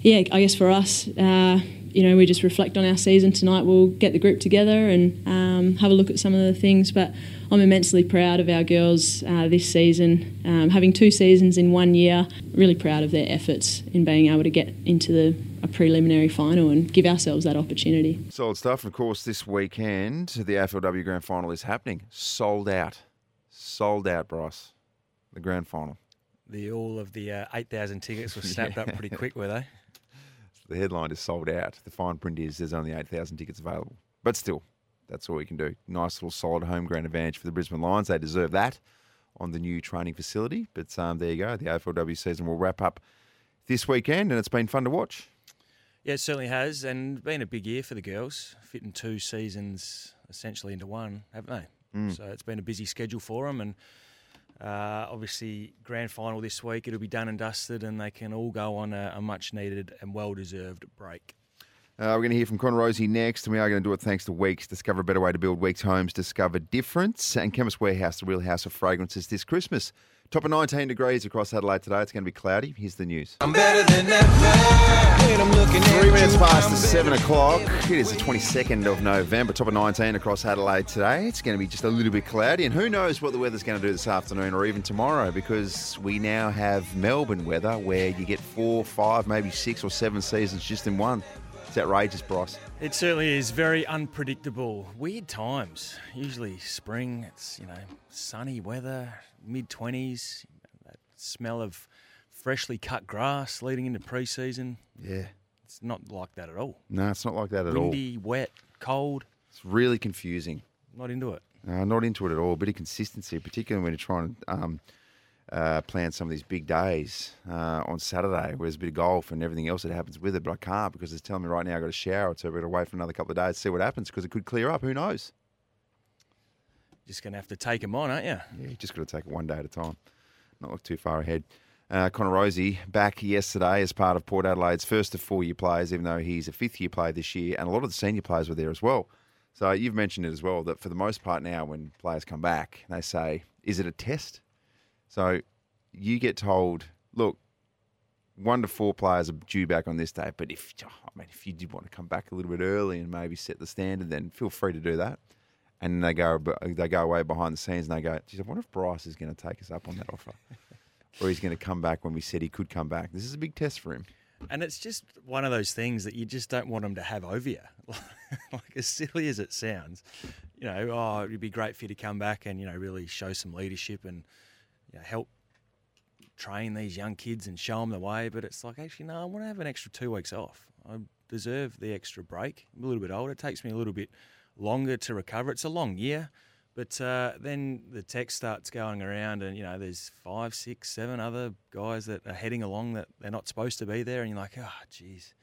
yeah, I guess for us, uh, you know, we just reflect on our season tonight. We'll get the group together and um, have a look at some of the things. But I'm immensely proud of our girls uh, this season, um, having two seasons in one year. Really proud of their efforts in being able to get into the a preliminary final and give ourselves that opportunity. Solid stuff. Of course, this weekend, the AFLW Grand Final is happening. Sold out. Sold out, Bryce. The grand final. The all of the uh, 8,000 tickets were snapped up pretty quick, were they? The headline is sold out. The fine print is there's only 8,000 tickets available. But still, that's all we can do. Nice little solid home ground advantage for the Brisbane Lions. They deserve that on the new training facility. But um, there you go. The AFLW season will wrap up this weekend, and it's been fun to watch. Yeah, it certainly has, and been a big year for the girls, fitting two seasons essentially into one, haven't they? Mm. So it's been a busy schedule for them, and uh, obviously grand final this week. It'll be done and dusted, and they can all go on a, a much needed and well deserved break. Uh, we're going to hear from Con Rozee next, and we are going to do it thanks to Weeks. Discover a better way to build Weeks homes. Discover difference. And Chemist Warehouse, the real house of fragrances this Christmas. Top of 19 degrees across Adelaide today. It's going to be cloudy. Here's the news. I'm better than ever. I'm looking at Three minutes past the seven o'clock. It is the 22nd of November. Top of 19 across Adelaide today. It's going to be just a little bit cloudy, and who knows what the weather's going to do this afternoon or even tomorrow because we now have Melbourne weather where you get four, five, maybe six or seven seasons just in one. It's outrageous, Bryce. It certainly is very unpredictable. Weird times. Usually spring, it's, you know, sunny weather, mid 20s, that smell of freshly cut grass leading into pre season. Yeah. It's not like that at all. No, it's not like that at all. Windy, wet, cold. It's really confusing. Not into it. Uh, not into it at all. A bit of consistency, particularly when you're trying to um, uh, plan some of these big days uh, on Saturday, where there's a bit of golf and everything else that happens with it. But I can't because it's telling me right now I've got a shower, so we've got to wait for another couple of days to see what happens because it could clear up. Who knows? Just going to have to take them on, aren't you? Yeah, you just got to take it one day at a time, not look too far ahead. Uh, Connor Rozee back yesterday as part of Port Adelaide's first of four year players, even though he's a fifth year player this year, and a lot of the senior players were there as well. So you've mentioned it as well that for the most part now, when players come back, they say, "Is it a test?" So you get told, "Look, one to four players are due back on this day, but if oh, I mean, if you did want to come back a little bit early and maybe set the standard, then feel free to do that." And they go, they go away behind the scenes and they go, "Geez, I wonder if Bryce is going to take us up on that offer." or he's going to come back when we said he could come back. This is a big test for him. And it's just one of those things that you just don't want them to have over you. like as silly as it sounds, you know, oh, it'd be great for you to come back and you know really show some leadership and you know, help train these young kids and show them the way. But it's like actually, no, I want to have an extra two weeks off. I deserve the extra break. I'm a little bit older. It takes me a little bit longer to recover. It's a long year. But uh, then the text starts going around, and you know, there's five, six, seven other guys that are heading along that they're not supposed to be there, and you're like, oh, geez,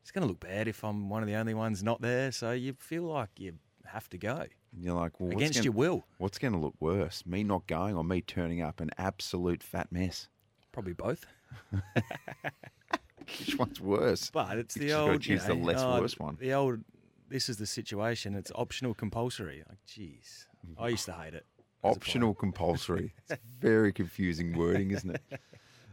it's going to look bad if I'm one of the only ones not there. So you feel like you have to go. And you're like, well, Against gonna- your will. What's going to look worse, me not going or me turning up an absolute fat mess? Probably both. Which one's worse? But it's You the old, you choose the less oh, worse one. The old, this is the situation. It's optional compulsory. Like, jeez, I used to hate it. Optional compulsory. It's very confusing wording, isn't it?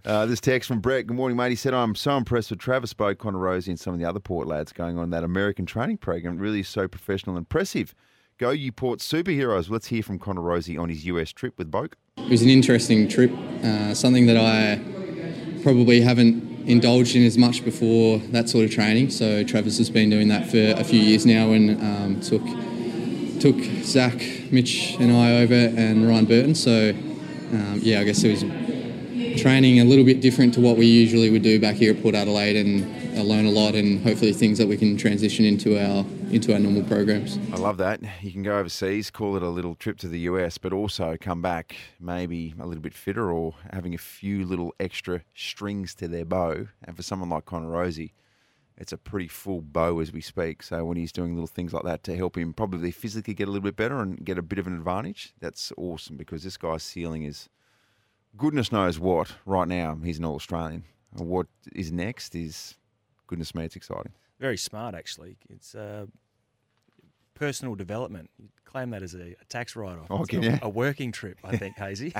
Uh, this text from Brett. Good morning, mate. He said, I'm so impressed with Travis Boak, Connor Rozee, and some of the other Port lads going on that American training program. Really is so professional and impressive. Go, you Port superheroes. Let's hear from Connor Rozee on his US trip with Boak. It was an interesting trip, uh, something that I probably haven't indulged in as much before that sort of training. So Travis has been doing that for a few years now and um, took took Zach, Mitch, and I over, and Ryan Burton. So um, yeah, I guess it was training a little bit different to what we usually would do back here at Port Adelaide, and I learn a lot, and hopefully things that we can transition into our into our normal programs. I love that. You can go overseas, call it a little trip to the US, but also come back maybe a little bit fitter or having a few little extra strings to their bow. And for someone like Connor Rozee, it's a pretty full bow as we speak. So when he's doing little things like that to help him probably physically get a little bit better and get a bit of an advantage, that's awesome because this guy's ceiling is goodness knows what right now. He's an All Australian. What is next is goodness me, it's exciting. Very smart, actually. It's uh, personal development. You claim that as a, a tax write-off. Oh, It's can a, a working trip, I think, Hazy.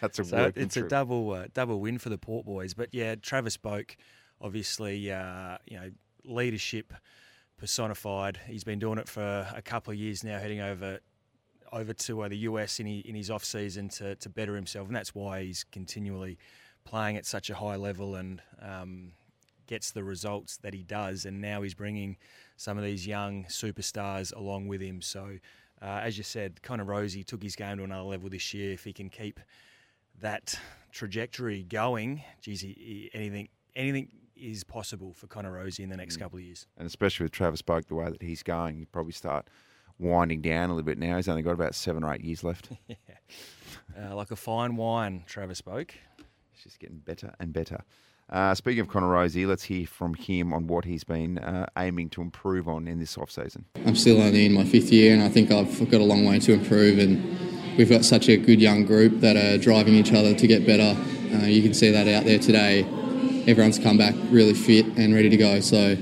That's a so it's trip. a double uh, double win for the Port boys. But yeah, Travis Boak, obviously, uh, you know, leadership personified. He's been doing it for a couple of years now, heading over over to uh, the US in, he, in his off season to, to better himself, and that's why he's continually playing at such a high level and um, gets the results that he does. And now he's bringing some of these young superstars along with him. So, uh, as you said, Connor Rozee took his game to another level this year. If he can keep that trajectory going, geez, he, he- anything anything is possible for Connor Rozee in the next couple of years. And especially with Travis Boak, the way that he's going, you probably start winding down a little bit now. He's only got about seven or eight years left. Uh, like a fine wine, Travis Boak. He's just getting better and better. Uh, speaking of Connor Rozee, let's hear from him on what he's been uh, aiming to improve on in this off season. I'm still only in my fifth year, and I think I've got a long way to improve. And we've got such a good young group that are driving each other to get better. Uh, you can see that out there today. Everyone's come back really fit and ready to go. So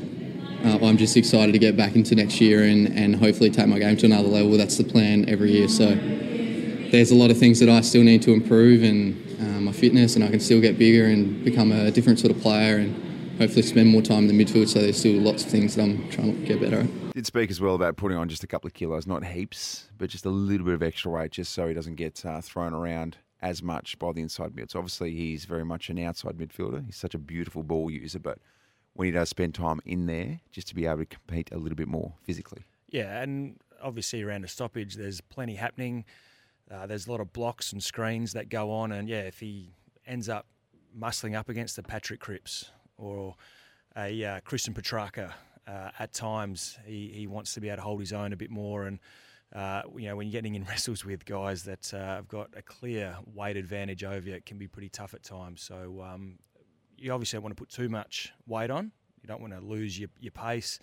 uh, I'm just excited to get back into next year and, and hopefully take my game to another level. That's the plan every year. So there's a lot of things that I still need to improve and uh, my fitness, and I can still get bigger and become a different sort of player and hopefully spend more time in the midfield. So there's still lots of things that I'm trying to get better at. Did speak as well about putting on just a couple of kilos, not heaps, but just a little bit of extra weight, just so he doesn't get uh, thrown around as much by the inside mids. Obviously, he's very much an outside midfielder. He's such a beautiful ball user, but when he does spend time in there, just to be able to compete a little bit more physically. Yeah, and obviously around a stoppage, there's plenty happening. Uh, there's a lot of blocks and screens that go on, and yeah, if he ends up muscling up against a Patrick Cripps or a uh, Christian Petracca, uh, at times he, he wants to be able to hold his own a bit more. And uh, you know, when you're getting in wrestles with guys that uh, have got a clear weight advantage over you, it can be pretty tough at times. So um, you obviously don't want to put too much weight on. You don't want to lose your, your pace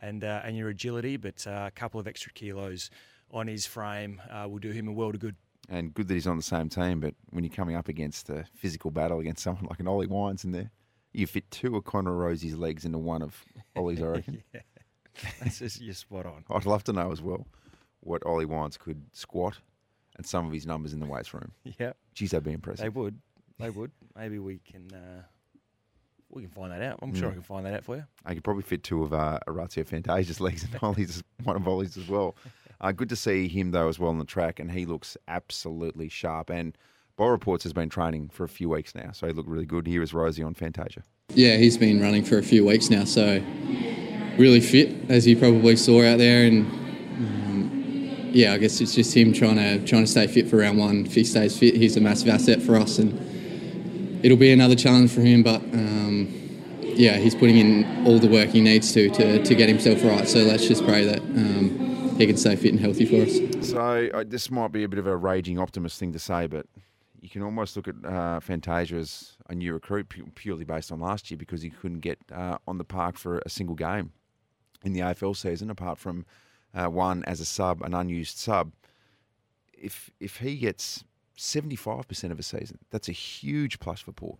and uh, and your agility, but a couple of extra kilos on his frame uh, will do him a world of good. And good that he's on the same team, but when you're coming up against a physical battle against someone like an Ollie Wines in there, you fit two of Connor Rozee's legs into one of Ollie's, I reckon. yeah. That's just, you're spot on. I'd love to know as well what Ollie Wines could squat and some of his numbers in the weights room. Yeah. Geez, that'd be impressive. They would. They would. Maybe we can uh, we can find that out. I'm sure I Mm. can find that out for you. I could probably fit two of uh, Orazio Fantasia's legs and Ollie's, one of Ollie's as well. Uh, good to see him, though, as well on the track, and he looks absolutely sharp. And Boy Reports has been training for a few weeks now, so he looked really good. Here is Rozee on Fantasia. Yeah, he's been running for a few weeks now, so really fit, as you probably saw out there. And um, yeah, I guess it's just him trying to trying to stay fit for round one. If he stays fit, he's a massive asset for us, and it'll be another challenge for him. But um, yeah, he's putting in all the work he needs to to, to get himself right. So let's just pray that um, he can stay fit and healthy for us. So uh, this might be a bit of a raging optimist thing to say, but you can almost look at uh, Fantasia as a new recruit purely based on last year because he couldn't get uh, on the park for a single game in the AFL season, apart from uh, one as a sub, an unused sub. If if he gets seventy five percent of a season, that's a huge plus for Port.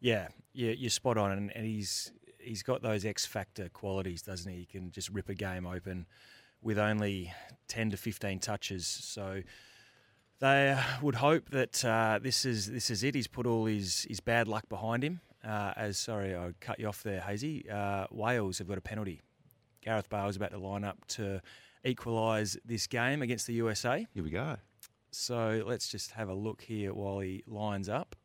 Yeah, yeah, you're spot on, and, and he's he's got those X factor qualities, doesn't he? He can just rip a game open with only ten to fifteen touches. So They would hope that uh, this is this is it. He's put all his, his bad luck behind him. Uh, as sorry, I cut you off there, Hazy. Uh, Wales have got a penalty. Gareth Bale is about to line up to equalise this game against the USA. Here we go. So let's just have a look here while he lines up.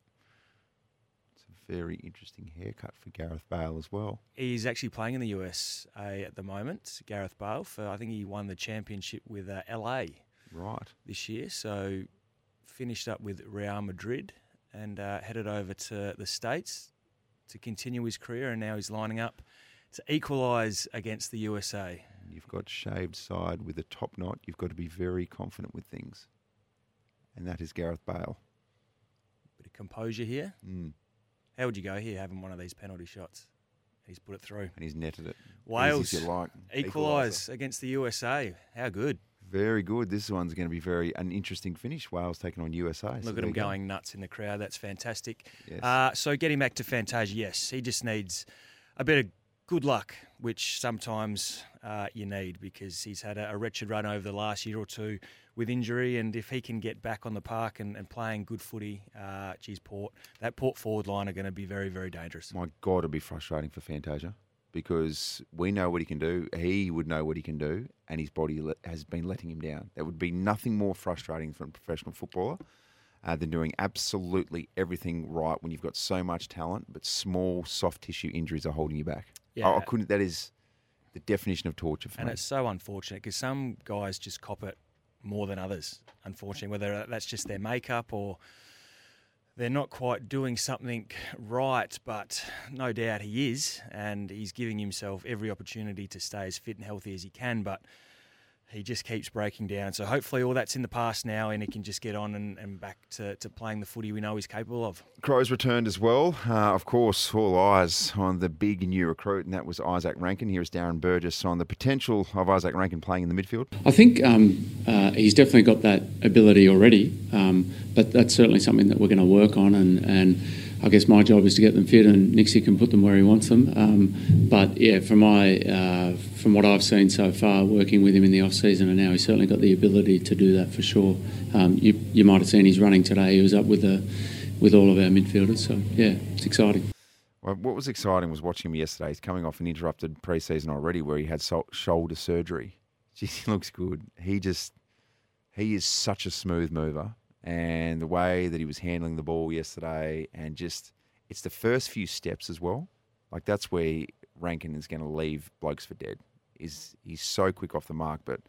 Very interesting haircut for Gareth Bale as well. He's actually playing in the USA at the moment, Gareth Bale. For I think he won the championship with uh, LA Right. this year. So finished up with Real Madrid and uh, headed over to the States to continue his career. And now he's lining up to equalise against the USA. You've got shaved side with a top knot. You've got to be very confident with things. And that is Gareth Bale. Bit of composure here. Mm. How would you go here having one of these penalty shots? He's put it through. And he's netted it. Wales like. equalise against the USA. How good. Very good. This one's going to be very an interesting finish. Wales taking on USA. So Look there at him you go. going nuts in the crowd. That's fantastic. Yes. Uh, so getting back to Fantasia, yes, he just needs a bit of good luck, which sometimes uh, you need because he's had a, a wretched run over the last year or two with injury. And if he can get back on the park and, and playing good footy, uh, geez, Port, that Port forward line are going to be very, very dangerous. My God, it'll be frustrating for Fantasia because we know what he can do. He would know what he can do, and his body has been letting him down. There would be nothing more frustrating for a professional footballer uh, than doing absolutely everything right when you've got so much talent, but small soft tissue injuries are holding you back. Yeah. I, I couldn't. That is the definition of torture for And me. it's so unfortunate because some guys just cop it more than others, unfortunately, whether that's just their makeup or they're not quite doing something right, but no doubt he is, and he's giving himself every opportunity to stay as fit and healthy as he can, but he just keeps breaking down. So hopefully all that's in the past now and he can just get on and, and back to, to playing the footy we know he's capable of. Crows returned as well. Uh, of course, all eyes on the big new recruit, and that was Izak Rankine. Here is Darren Burgess on the potential of Izak Rankine playing in the midfield. I think um, uh, he's definitely got that ability already, um, but that's certainly something that we're going to work on. And, and I guess my job is to get them fit, and Nixie can put them where he wants them. Um, but yeah, from my uh, from what I've seen so far, working with him in the off season, and now he's certainly got the ability to do that for sure. Um, you you might have seen he's running today. He was up with the with all of our midfielders, so yeah, it's exciting. Well, what was exciting was watching him yesterday. He's coming off an interrupted pre-season already, where he had shoulder surgery. He looks good. He just he is such a smooth mover, and the way that he was handling the ball yesterday, and just it's the first few steps as well. Like that's where Rankine is going to leave blokes for dead. Is he's so quick off the mark, but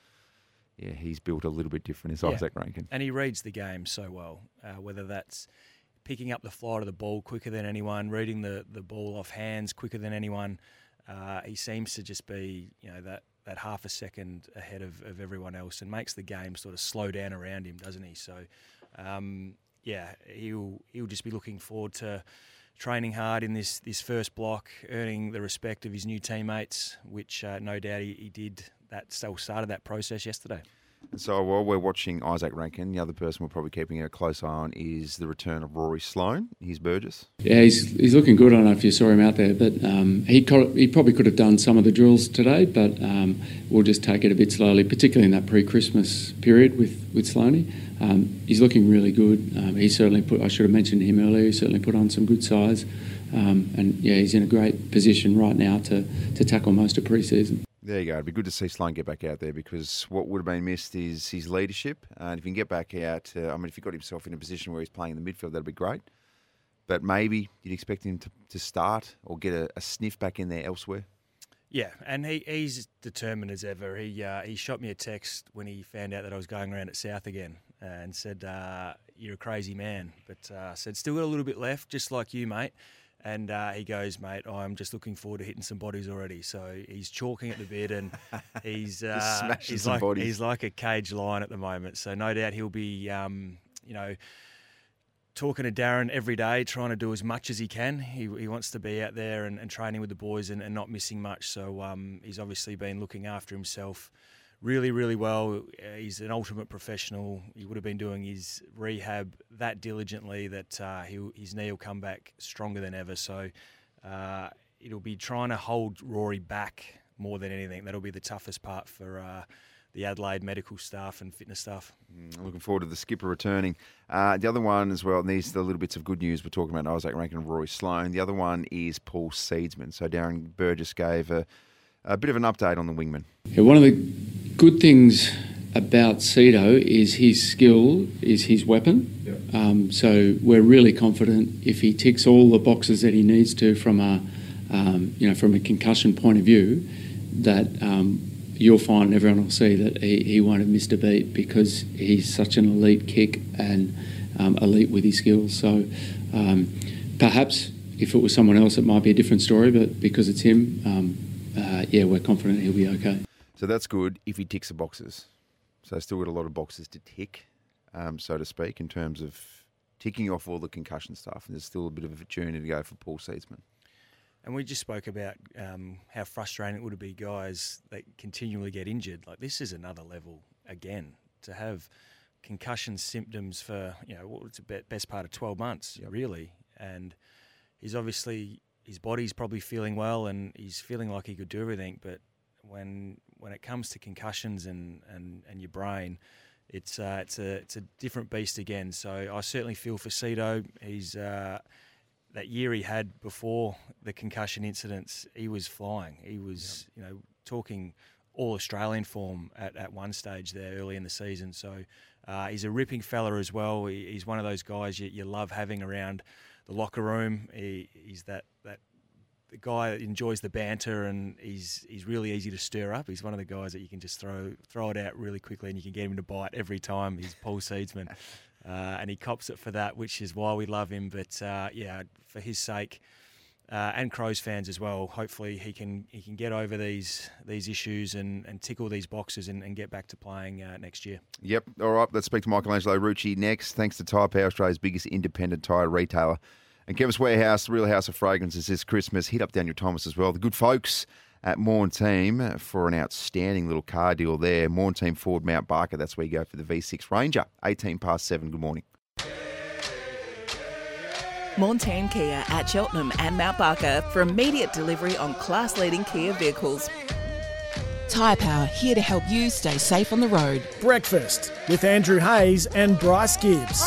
yeah, he's built a little bit different. Is Yeah. Izak Rankine? And he reads the game so well, uh, whether that's picking up the flight of the ball quicker than anyone, reading the, the ball off hands quicker than anyone. Uh, he seems to just be, you know, that, that half a second ahead of, of everyone else and makes the game sort of slow down around him, doesn't he? So, um, yeah, he'll he'll just be looking forward to training hard in this this first block, earning the respect of his new teammates, which uh, no doubt he, he did. That still started that process yesterday. And so while we're watching Izak Rankine, the other person we're probably keeping a close eye on is the return of Rory Sloane. He's Burgess. Yeah, he's, he's looking good. I don't know if you saw him out there, but um, he co- he probably could have done some of the drills today, but um, we'll just take it a bit slowly, particularly in that pre-Christmas period with with Sloaney. Um, he's looking really good. Um, he certainly put. I should have mentioned him earlier. He certainly put on some good size, um, and yeah, he's in a great position right now to to tackle most of pre-season. There you go. It'd be good to see Sloane get back out there because what would have been missed is his leadership. And if he can get back out, uh, I mean, if he got himself in a position where he's playing in the midfield, that'd be great. But maybe you'd expect him to, to start or get a, a sniff back in there elsewhere. Yeah, and he, he's determined as ever. He uh, he shot me a text when he found out that I was going around at South again and said, uh, "You're a crazy man," but uh, said, "Still got a little bit left, just like you, mate." And uh, he goes, "Mate, I'm just looking forward to hitting some bodies already." So he's chalking at the bit, and he's uh, he's like bodies. he's like a cage lion at the moment. So no doubt he'll be, um, you know talking to Darren every day, trying to do as much as he can. He, he wants to be out there and, and training with the boys and, and not missing much. So um, he's obviously been looking after himself really, really well. Uh, he's an ultimate professional. He would have been doing his rehab that diligently that uh, he, his knee will come back stronger than ever. So uh, it'll be trying to hold Rory back more than anything. That'll be the toughest part for. Uh, the Adelaide medical staff and fitness staff. Mm, Looking forward to the skipper returning. Uh, the other one as well, and these are the little bits of good news we're talking about Izak Rankine and Rory Sloane. The other one is Paul Seedsman. So Darren Burgess gave a, a bit of an update on the wingman. Yeah, one of the good things about Cedo is his skill is his weapon. Um, so we're really confident if he ticks all the boxes that he needs to from a um, you know from a concussion point of view, that um, you'll find everyone will see that he, he won't have missed a beat because he's such an elite kick and um, elite with his skills. So um, perhaps if it was someone else, it might be a different story. But because it's him, um, uh, yeah, we're confident he'll be okay. So that's good if he ticks the boxes. So still got a lot of boxes to tick, um, so to speak, in terms of ticking off all the concussion stuff. And there's still a bit of a journey to go for Paul Seedsman. And we just spoke about um, how frustrating it would be, guys that continually get injured. Like this is another level again to have concussion symptoms for you know what's the best part of twelve months, really. And he's obviously his body's probably feeling well, and he's feeling like he could do everything. But when when it comes to concussions and, and, and your brain, it's uh, it's a it's a different beast again. So I certainly feel for Cedo. He's uh, that year he had before the concussion incidents, he was flying. He was, you know, talking all Australian form at, at one stage there early in the season. So uh, he's a ripping fella as well. He, he's one of those guys you, you love having around the locker room. He, he's that the guy enjoys the banter and he's he's really easy to stir up. He's one of the guys that you can just throw throw it out really quickly and you can get him to bite every time. He's Paul Seedsman. Uh, and he cops it for that, which is why we love him. But uh, yeah, for his sake, uh, and Crows fans as well. Hopefully, he can he can get over these these issues and, and tick all these boxes and, and get back to playing uh, next year. Yep. All right. Let's speak to Michelangelo Rucci next. Thanks to Tyre Power, Australia's biggest independent tyre retailer. And Chemist Warehouse, the real house of fragrances this Christmas. Hit up Daniel Thomas as well. The good folks at Morn Team for an outstanding little car deal there. Morn Team Ford Mount Barker. That's where you go for the V6 Ranger. 18 past 7. Good morning. Montane Kia at Cheltenham and Mount Barker for immediate delivery on class leading Kia vehicles. Tyre Power here to help you stay safe on the road. Breakfast with Andrew Hayes and Bryce Gibbs.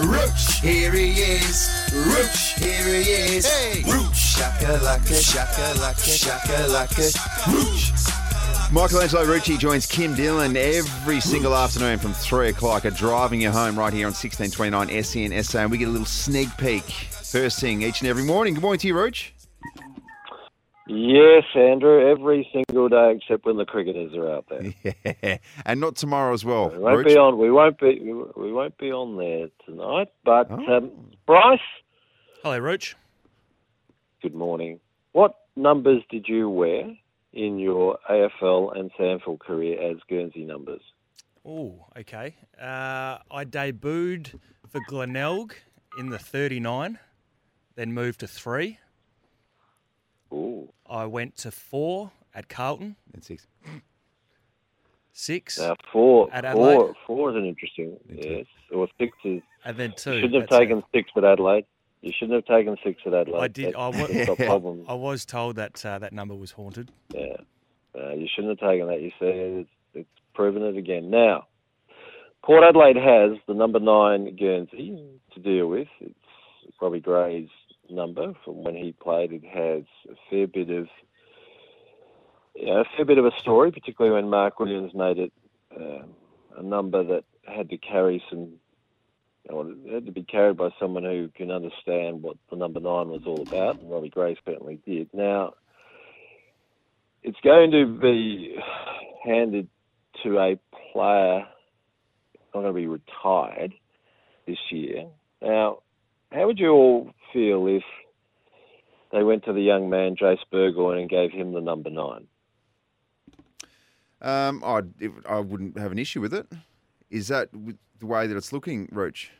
Rooch, here he is. Rooch, here he is. Hey. Rooch, shaka laka, shaka laka, shaka laka. Rooch. Michelangelo Rucci joins Kim Dillon every single afternoon from 3 o'clock at Driving You Home right here on 1629 SEN SA. And we get a little sneak peek first thing each and every morning. Good morning to you, Roach. Yes, Andrew, every single day except when the cricketers are out there. Yeah. And not tomorrow as well. We won't Roach. be on. We won't be. We won't be on there tonight. But Oh. um, Bryce, Hello, Roach. good morning. What numbers did you wear in your AFL and SANFL career as Guernsey numbers? Oh, okay. Uh, I debuted for Glenelg in the 39, then moved to three. Ooh. I went to four at Carlton. And six. Six. Uh, four, At Adelaide. four, four is an interesting. Yes, or six is. And then two. You shouldn't have that's it. taken six at Adelaide. You shouldn't have taken six at Adelaide. I did. I was, that's. I was told that uh, that number was haunted. Yeah. Uh, you shouldn't have taken that. You see, it's, it's proven it again. Now, Port Adelaide has the number nine Guernsey to deal with. It's probably Gray's number from when he played. It has a fair bit of yeah, a fair bit of a story, particularly when Mark Williams made it uh, a number that had to carry some. You know, it had to be carried by someone who can understand what the number nine was all about, and Robbie Gray certainly did. Now, it's going to be handed to a player not going to be retired this year. Now, how would you all feel if they went to the young man Jase Burgoyne and gave him the number nine? Um, I'd, if, I wouldn't have an issue with it. Is that the way that it's looking, Roach?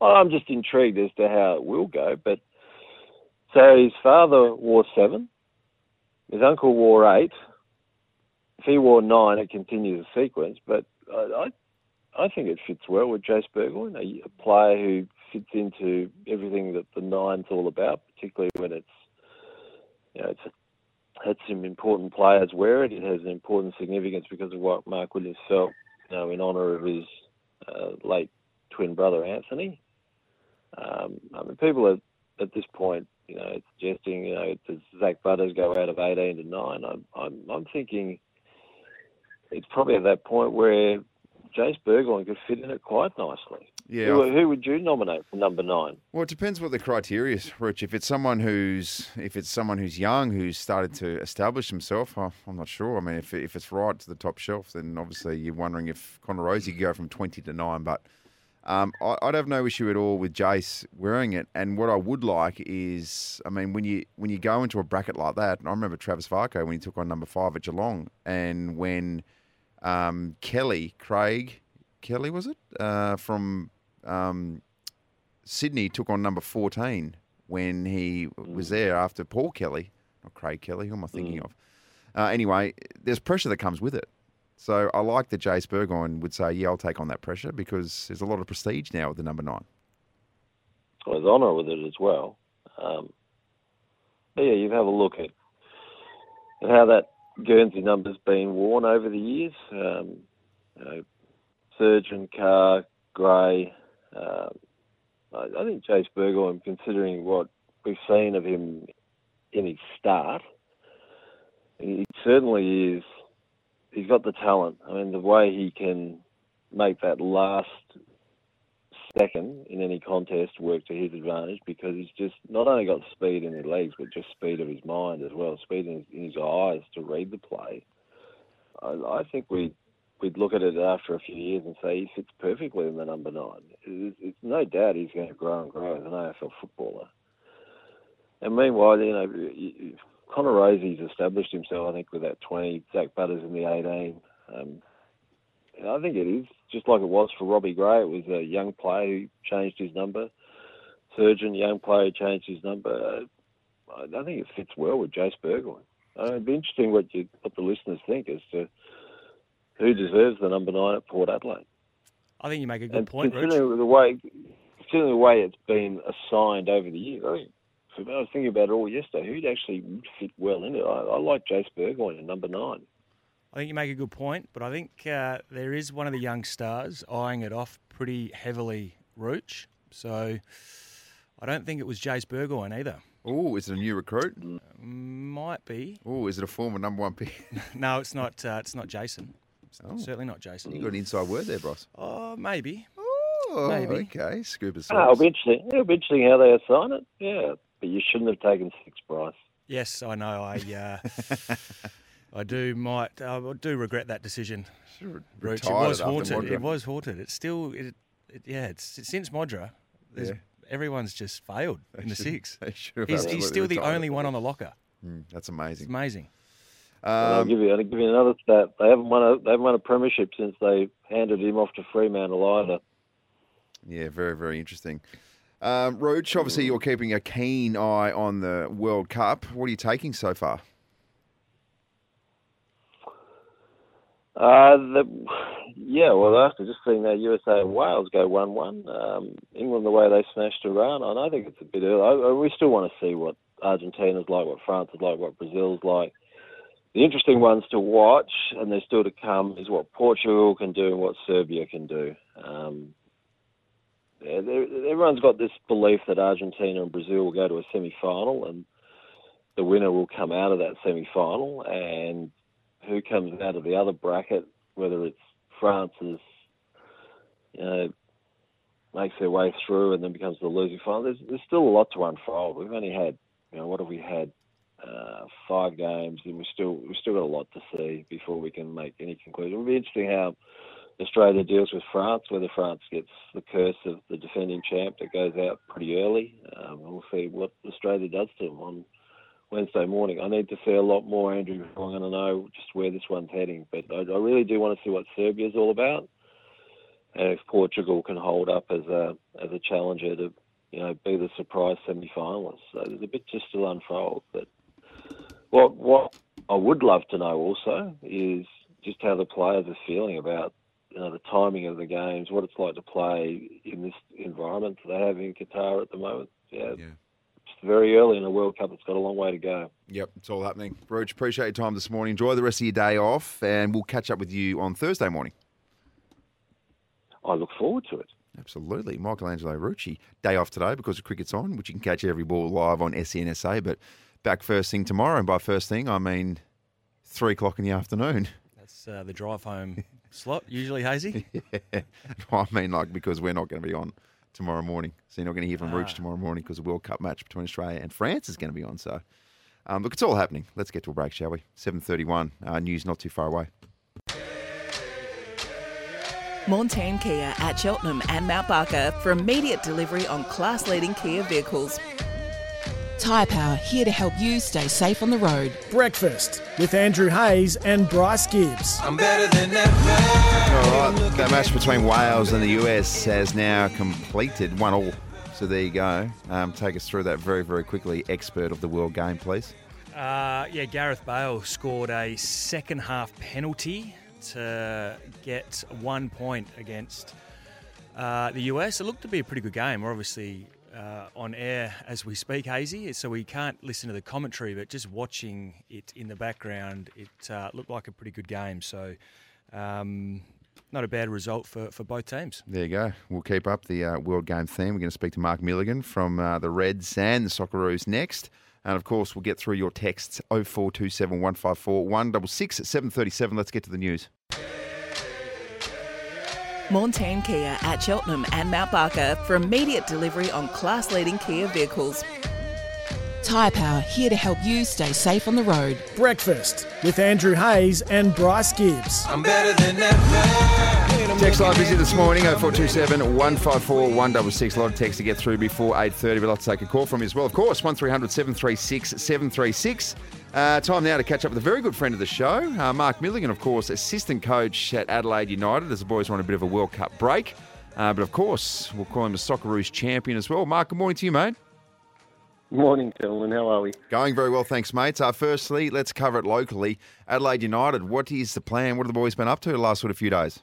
Well, I'm just intrigued as to how it will go. But so his father wore seven, his uncle wore eight. If he wore nine, it continues the sequence. But I, I, I think it fits well with Jase Burgoyne, a, a player who fits into everything that the nine's all about, particularly when it's, you know, it's had some important players wear it. It has an important significance because of what Mark Williams felt, you know, in honour of his uh, late twin brother Anthony. Um, I mean, people are at this point, you know, suggesting, you know, does Zach Butters go out of 18 to 9? I'm, I'm, I'm thinking it's probably at that point where Jase Burgoyne could fit in it quite nicely. Yeah, Who, who would you nominate for number nine? Well, it depends what the criteria is, Rich. If it's someone who's if it's someone who's young who's started to establish himself, I- I'm not sure. I mean, if if it's right to the top shelf, then obviously you're wondering if Connor Rozee could go from 20 to nine. But um, I, I'd have no issue at all with Jase wearing it. And what I would like is, I mean, when you when you go into a bracket like that, I remember Travis Varcoe when he took on number five at Geelong, and when um, Kelly Craig Kelly was it uh, from um, Sydney took on number 14 when he was there after Paul Kelly, not Craig Kelly. Who am I thinking of? Uh, anyway, there's pressure that comes with it. So I like that Jase Burgoyne would say, yeah, I'll take on that pressure because there's a lot of prestige now with the number nine. Well, there's honour with it as well. Um, but yeah, you have a look at, at how that Guernsey number's been worn over the years. Um, you know, Surgeon, Carr, Gray. Um, I, think Jase Burgoyne, considering what we've seen of him in his start, he certainly is. He's got the talent. I mean, the way he can make that last second in any contest work to his advantage because he's just not only got speed in his legs but just speed of his mind as well, speed in his, in his eyes to read the play. I, I think we we'd look at it after a few years and say he fits perfectly in the number nine. It's, it's no doubt he's going to grow and grow as an AFL footballer. And meanwhile, you know, Connor Rozee's established himself, I think, with that 20. Zak Butters in the 18. Um, I think it is just like it was for Robbie Gray. It was a young player who changed his number. Surgeon, young player changed his number. I I think it fits well with Jase Burgoyne. Uh, it'd be interesting what you, what the listeners think as to who deserves the number nine at Port Adelaide. I think you make a good and point, Rich. considering the way, considering the way it's been assigned over the years, I, think, I was thinking about it all yesterday. Who'd actually fit well in it? I, I like Jase Burgoyne at number nine. I think you make a good point, but I think uh, there is one of the young stars eyeing it off pretty heavily, Rooch. So I don't think it was Jase Burgoyne either. Oh, is it a new recruit? Might be. Oh, is it a former number one pick? No, it's not. Uh, it's not Jason. It's not- certainly not Jason. You got an inside word there, Bros. Oh, maybe. Oh, Maybe. okay. Scuba Oh, it'll sauce. be interesting. It'll be interesting how they assign it. Yeah, but you shouldn't have taken six, Bryce. Yes, I know. I uh, I do might I do regret that decision. Rooch. It was it after haunted. Modra. It was haunted. It's still it, it yeah. It's since Modra. there's- Yeah. Everyone's just failed They in the six. they He's, he's absolutely still the only one on the locker. Mm, that's amazing. It's amazing. I'll Um, give you. I'll give you another stat. They haven't won a. They haven't won a premiership since they handed him off to Fremantle either. Yeah, very, very interesting. Um, Roach, obviously you're keeping a keen eye on the World Cup. What are you taking so far? Uh, the, yeah, well, after just seeing that USA and Wales go 1 1, um, England, the way they smashed Iran, and I think it's a bit early. I, I, we still want to see what Argentina's like, what France is like, what Brazil's like. The interesting ones to watch, and they're still to come, is what Portugal can do and what Serbia can do. Um, everyone's got this belief that Argentina and Brazil will go to a semi final, and the winner will come out of that semi final, and who comes out of the other bracket, whether it's France's, you know, makes their way through and then becomes the losing final. There's, there's still a lot to unfold. We've only had, you know, what have we had? Uh, five games, and we still we still got a lot to see before we can make any conclusion. It'll be interesting how Australia deals with France, whether France gets the curse of the defending champ that goes out pretty early. Um, we'll see what Australia does to them on Wednesday morning. I need to see a lot more, Andrew, before I'm going to know just where this one's heading. But I, I really do want to see what Serbia's all about, and if Portugal can hold up as a as a challenger to, you know, be the surprise semi-finalist. So there's a bit just still unfold. But what what I would love to know also is just how the players are feeling about you know, the timing of the games, what it's like to play in this environment that they have in Qatar at the moment. Yeah, very early in a World Cup. It's got a long way to go. Yep, it's all happening. Roach, appreciate your time this morning. Enjoy the rest of your day off, and we'll catch up with you on Thursday morning. I look forward to it. Absolutely. Michelangelo Rucci, day off today because the cricket's on, which you can catch every ball live on SEN SA, but back first thing tomorrow. And by first thing, I mean three o'clock in the afternoon. That's uh, the drive home slot, usually hazy. yeah. I mean, like, because we're not going to be on tomorrow morning. So you're not going to hear from Ah. Rooch tomorrow morning because the World Cup match between Australia and France is going to be on. So, um, look, it's all happening. Let's get to a break, shall we? 7.31, uh, news not too far away. Montane Kia at Cheltenham and Mount Barker for immediate delivery on class leading Kia vehicles. Tyre Power here to help you stay safe on the road. Breakfast with Andrew Hayes and Bryce Gibbs. I'm better than ever. All right, that match between Wales and the US has now completed, one all. So there you go. Um, take us through that very, very quickly. Expert of the world game, please. Uh, yeah, Gareth Bale scored a second half penalty to get one point against uh, the US. It looked to be a pretty good game. We're obviously uh, on air as we speak, Hazy, so we can't listen to the commentary, but just watching it in the background, it uh, looked like a pretty good game. So, um, not a bad result for, for both teams. There you go. We'll keep up the uh, world game theme. We're going to speak to Mark Milligan from uh, the Reds and the Socceroos next. And of course, we'll get through your texts 0427 154 166 at 737. Let's get to the news. Montane Kia at Cheltenham and Mount Barker for immediate delivery on class leading Kia vehicles. Tyre Power here to help you stay safe on the road. Breakfast with Andrew Hayes and Bryce Gibbs. I'm better than ever. Text line busy this morning 0427 154 166. A lot of text to get through before 8.30, but I'll take a call from you as well. Of course, 1300 736 736. Uh, time now to catch up with a very good friend of the show, uh, Mark Milligan, of course, assistant coach at Adelaide United as the boys were on a bit of a World Cup break. Uh, but of course, we'll call him a Socceroos champion as well. Mark, good morning to you, mate. Morning, gentlemen. How are we? Going very well, thanks, mates. Uh, firstly, let's cover it locally. Adelaide United, what is the plan? What have the boys been up to the last sort of few days?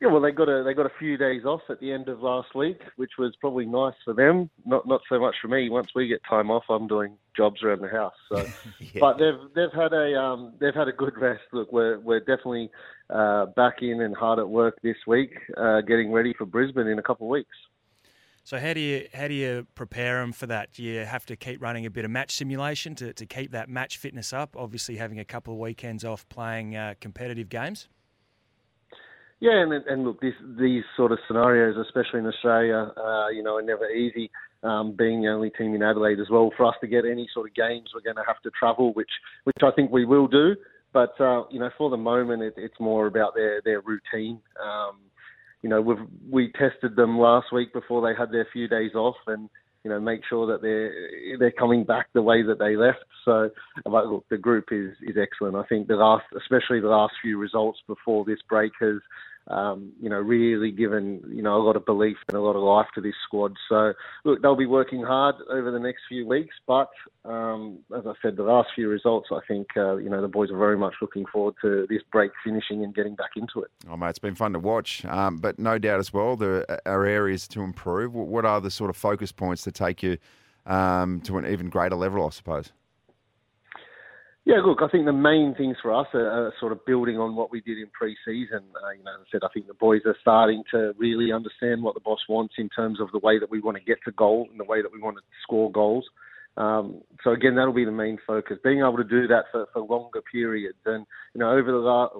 Yeah, well, they got a they got a few days off at the end of last week, which was probably nice for them. Not not so much for me. Once we get time off, I'm doing jobs around the house. So, but they've they've had a um, they've had a good rest. Look, we're we're definitely uh, back in and hard at work this week, uh, getting ready for Brisbane in a couple of weeks. So how do you how do you prepare them for that? Do you have to keep running a bit of match simulation to, to keep that match fitness up? Obviously, having a couple of weekends off playing uh, competitive games. Yeah, and and look, this, these sort of scenarios, especially in Australia, uh, you know, are never easy. Um, being the only team in Adelaide as well, for us to get any sort of games, we're going to have to travel, which which I think we will do. But uh, you know, for the moment, it, it's more about their their routine. Um, you know, we've we tested them last week before they had their few days off, and you know, make sure that they're they're coming back the way that they left. So, uh, but look, the group is is excellent. I think the last, especially the last few results before this break, has um, you know really given you know a lot of belief and a lot of life to this squad. So, look, they'll be working hard over the next few weeks. But um, as I said, the last few results, I think uh, you know the boys are very much looking forward to this break finishing and getting back into it. Oh, mate, it's been fun to watch, um, but no doubt as well there are areas to improve. What are the sort of focus points to take you um, to an even greater level, I suppose? Yeah, look, I think the main things for us are, are sort of building on what we did in pre-season. Uh, you know, as I said, I think the boys are starting to really understand what the boss wants in terms of the way that we want to get to goal and the way that we want to score goals. Um, so again, that'll be the main focus. Being able to do that for, for longer periods, and you know, over the last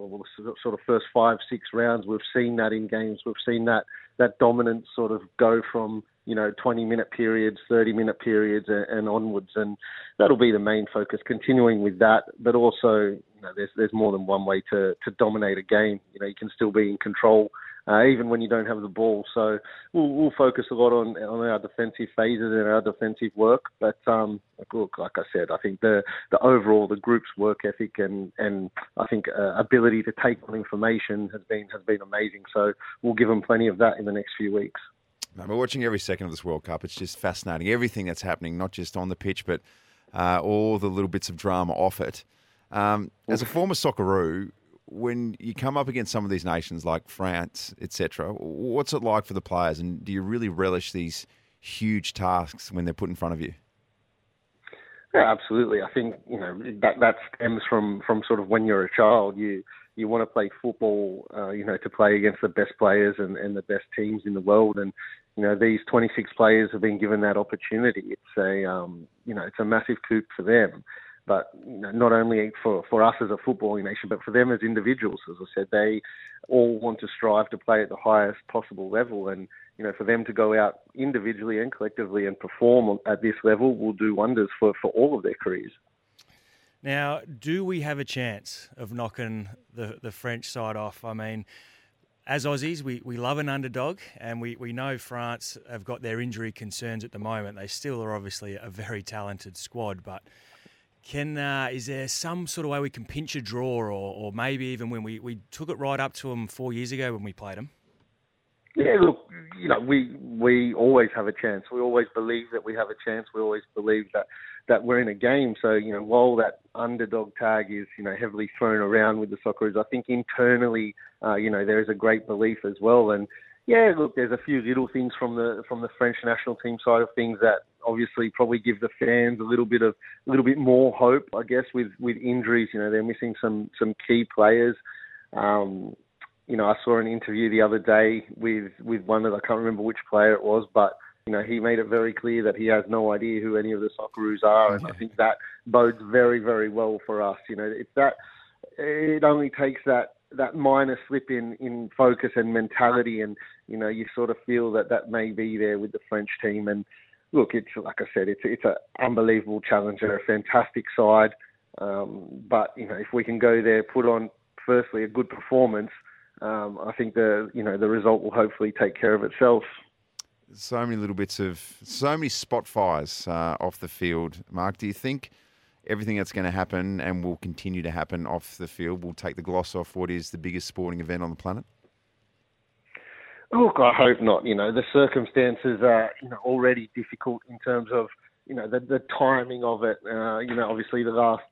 sort of first five, six rounds, we've seen that in games. We've seen that that dominance sort of go from you know 20 minute periods, 30 minute periods, and, and onwards, and that'll be the main focus. Continuing with that, but also you know, there's there's more than one way to to dominate a game. You know, you can still be in control uh, even when you don't have the ball. So we'll, we'll focus a lot on on our defensive phases and our defensive work. But um, look, like I said, I think the the overall the group's work ethic and and I think uh, ability to take on information has been has been amazing. So we'll give them plenty of that in the next few weeks. We're watching every second of this World Cup. It's just fascinating. Everything that's happening, not just on the pitch, but uh, all the little bits of drama off it. Um, as a former Socceroo, when you come up against some of these nations like France, etc., what's it like for the players? And do you really relish these huge tasks when they're put in front of you. Yeah, absolutely. I think you know that that stems from from sort of when you're a child. You you want to play football, uh, you know, to play against the best players and, and the best teams in the world. And you know, these 26 players have been given that opportunity. It's a um, you know, it's a massive coup for them. But you know, not only for, for us as a footballing nation, but for them as individuals. As I said, they all want to strive to play at the highest possible level, and you know, for them to go out individually and collectively and perform at this level will do wonders for, for all of their careers. Now, do we have a chance of knocking the, the French side off? I mean, as Aussies, we, we love an underdog, and we, we know France have got their injury concerns at the moment. They still are obviously a very talented squad, but can uh, is there some sort of way we can pinch a draw, or, or maybe even when we, we took it right up to them four years ago when we played them? Yeah, look, you know, we we always have a chance. We always believe that we have a chance. We always believe that that we're in a game. So you know, while that underdog tag is you know heavily thrown around with the Socceroos, I think internally, uh, you know, there is a great belief as well. And yeah, look, there's a few little things from the from the French national team side of things that obviously probably give the fans a little bit of a little bit more hope, I guess, with with injuries. You know, they're missing some some key players. Um, you know, I saw an interview the other day with with one of I can't remember which player it was, but you know, he made it very clear that he has no idea who any of the Socceroos are, and I think that bodes very, very well for us. You know, it's that it only takes that that minor slip in in focus and mentality, and you know, you sort of feel that that may be there with the French team. And look, it's like I said, it's it's an unbelievable challenge. They're a fantastic side, um, but you know, if we can go there, put on firstly a good performance um, I think the you know the result will hopefully take care of itself. So many little bits of so many spot fires uh, off the field. Mark, do you think everything that's going to happen and will continue to happen off the field will take the gloss off what is the biggest sporting event on the planet? Look, I hope not. You know, the circumstances are you know already difficult in terms of you know the the timing of it. Uh, you know, obviously the last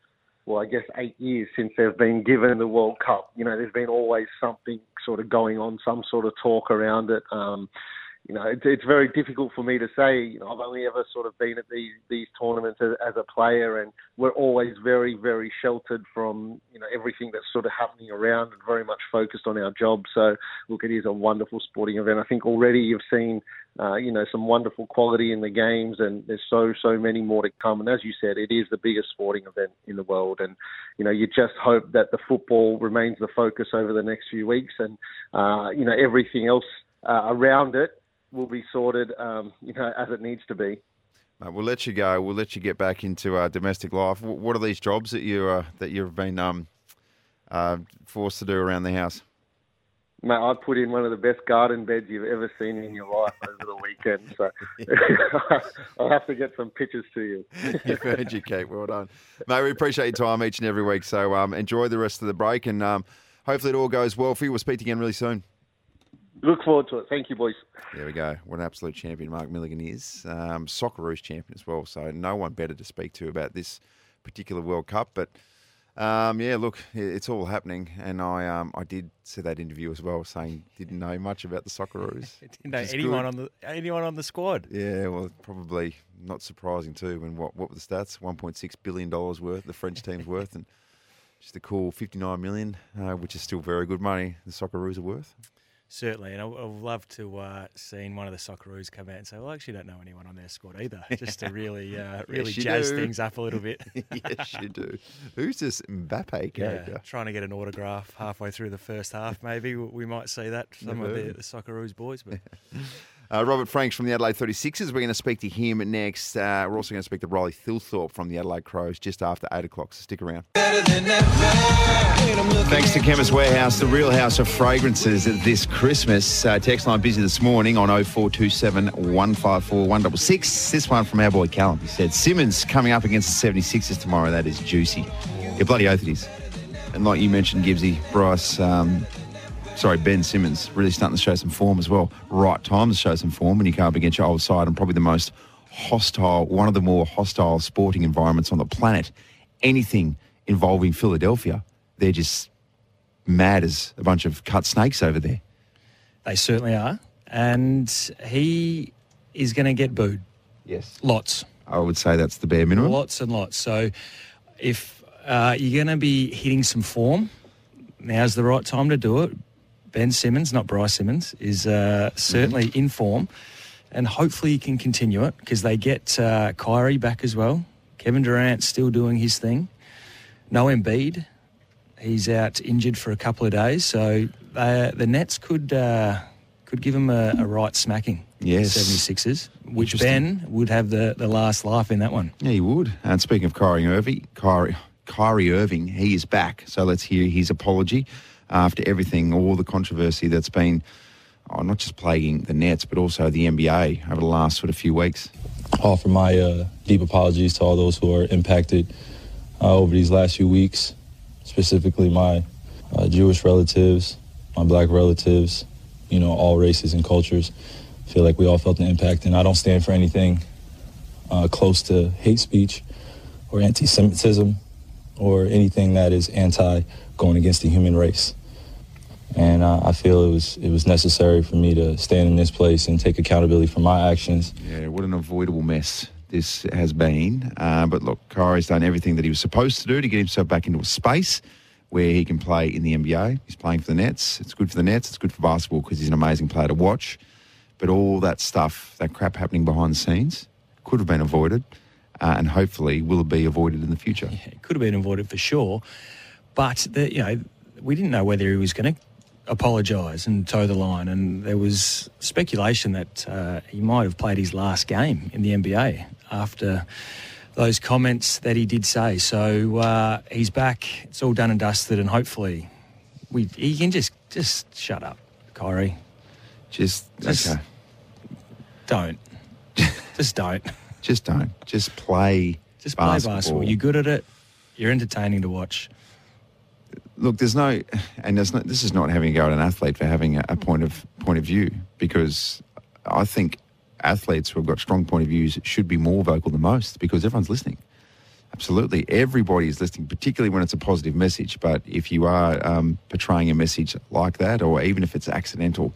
well, I guess eight years since they've been given the World Cup. You know, there's been always something sort of going on, some sort of talk around it. Um, you know, it's, it's very difficult for me to say. You know, I've only ever sort of been at these these tournaments as, as a player, and we're always very, very sheltered from you know everything that's sort of happening around, and very much focused on our job. So, look, it is a wonderful sporting event. I think already you've seen, uh, you know, some wonderful quality in the games, and there's so so many more to come. And as you said, it is the biggest sporting event in the world, and you know, you just hope that the football remains the focus over the next few weeks, and uh, you know, everything else uh, around it will be sorted, um, you know, as it needs to be. Mate, we'll let you go. We'll let you get back into uh, domestic life. What are these jobs that you uh, that you've been um, uh, forced to do around the house? Mate, I put in one of the best garden beds you've ever seen in your life over the weekend. So I'll have to get some pictures to you. You've heard you, Kate. Well done. Mate, we appreciate your time each and every week. So um, enjoy the rest of the break and um, hopefully it all goes well for you. We'll speak to you again really soon. Look forward to it. Thank you, boys. There we go. What an absolute champion Mark Milligan is. Um, Socceroos champion as well. So no one better to speak to about this particular World Cup. But um, yeah, look, it's all happening. And I um, I did see that interview as well, saying didn't know much about the Socceroos. didn't know anyone good. on the anyone on the squad. Yeah, well, probably not surprising too. When what what were the stats? One point six billion dollars worth the French team's worth, and just a cool fifty nine million, uh, which is still very good money. The Socceroos are worth. Certainly, and I would love to uh, seen one of the Socceroos come out and say, "Well, I actually don't know anyone on their squad either," just to really, uh, really yes, jazz do. things up a little bit. yes, you do. Who's this Mbappe character? Yeah, trying to get an autograph halfway through the first half, maybe we might see that some Never. of the, the Socceroos boys. But uh, Robert Franks from the Adelaide 36ers. We're going to speak to him next. Uh, we're also going to speak to Riley Thilthorpe from the Adelaide Crows just after 8 o'clock, so stick around. Thanks to Chemist Warehouse, the real house of fragrances this Christmas. Uh, text line busy this morning on 0427 154 166. This one from our boy Callum. He said, Simmons coming up against the 76ers tomorrow. That is juicy. Yeah, bloody oath it is. And like you mentioned, Gibbsy, Bryce, um, sorry, Ben Simmons really starting to show some form as well. Right time to show some form when you come up against your old side and probably the most hostile, one of the more hostile sporting environments on the planet. Anything involving Philadelphia, they're just mad as a bunch of cut snakes over there. They certainly are. And he is going to get booed. Yes. Lots. I would say that's the bare minimum. Lots and lots. So if uh, you're going to be hitting some form, now's the right time to do it. Ben Simmons, not Bryce Simmons, is uh, certainly in form, and hopefully he can continue it because they get uh, Kyrie back as well. Kevin Durant's still doing his thing. No Embiid, he's out injured for a couple of days, so uh, the Nets could uh, could give him a, a right smacking. Yes. the 76ers, which Ben would have the, the last laugh in that one. Yeah, he would. And speaking of Kyrie Irving, Kyrie, Kyrie Irving, he is back. So let's hear his apology after everything, all the controversy that's been oh, not just plaguing the Nets, but also the NBA over the last sort of few weeks. Offer my uh, deep apologies to all those who are impacted uh, over these last few weeks, specifically my uh, Jewish relatives, my black relatives, you know, all races and cultures. I feel like we all felt the impact, and I don't stand for anything uh, close to hate speech or anti-Semitism or anything that is anti going against the human race. And uh, I feel it was it was necessary for me to stand in this place and take accountability for my actions. Yeah, what an avoidable mess this has been. Uh, but look, Kyrie's done everything that he was supposed to do to get himself back into a space where he can play in the NBA. He's playing for the Nets. It's good for the Nets. It's good for basketball because he's an amazing player to watch. But all that stuff, that crap happening behind the scenes, could have been avoided, uh, and hopefully will be avoided in the future. It could have been avoided for sure, but the, you know we didn't know whether he was going to apologise and toe the line, and there was speculation that uh, he might have played his last game in the NBA after those comments that he did say. So uh, he's back. It's all done and dusted, and hopefully we he can just just shut up, Kyrie. Just, Just okay. don't. just don't. Just don't. Just play. Just play basketball. You're good at it. You're entertaining to watch. Look, there's no, and there's no, this is not having a go at an athlete for having a, a point of point of view because I think athletes who have got strong point of views should be more vocal than most because everyone's listening. Absolutely, everybody is listening, particularly when it's a positive message. But if you are um, portraying a message like that, or even if it's accidental,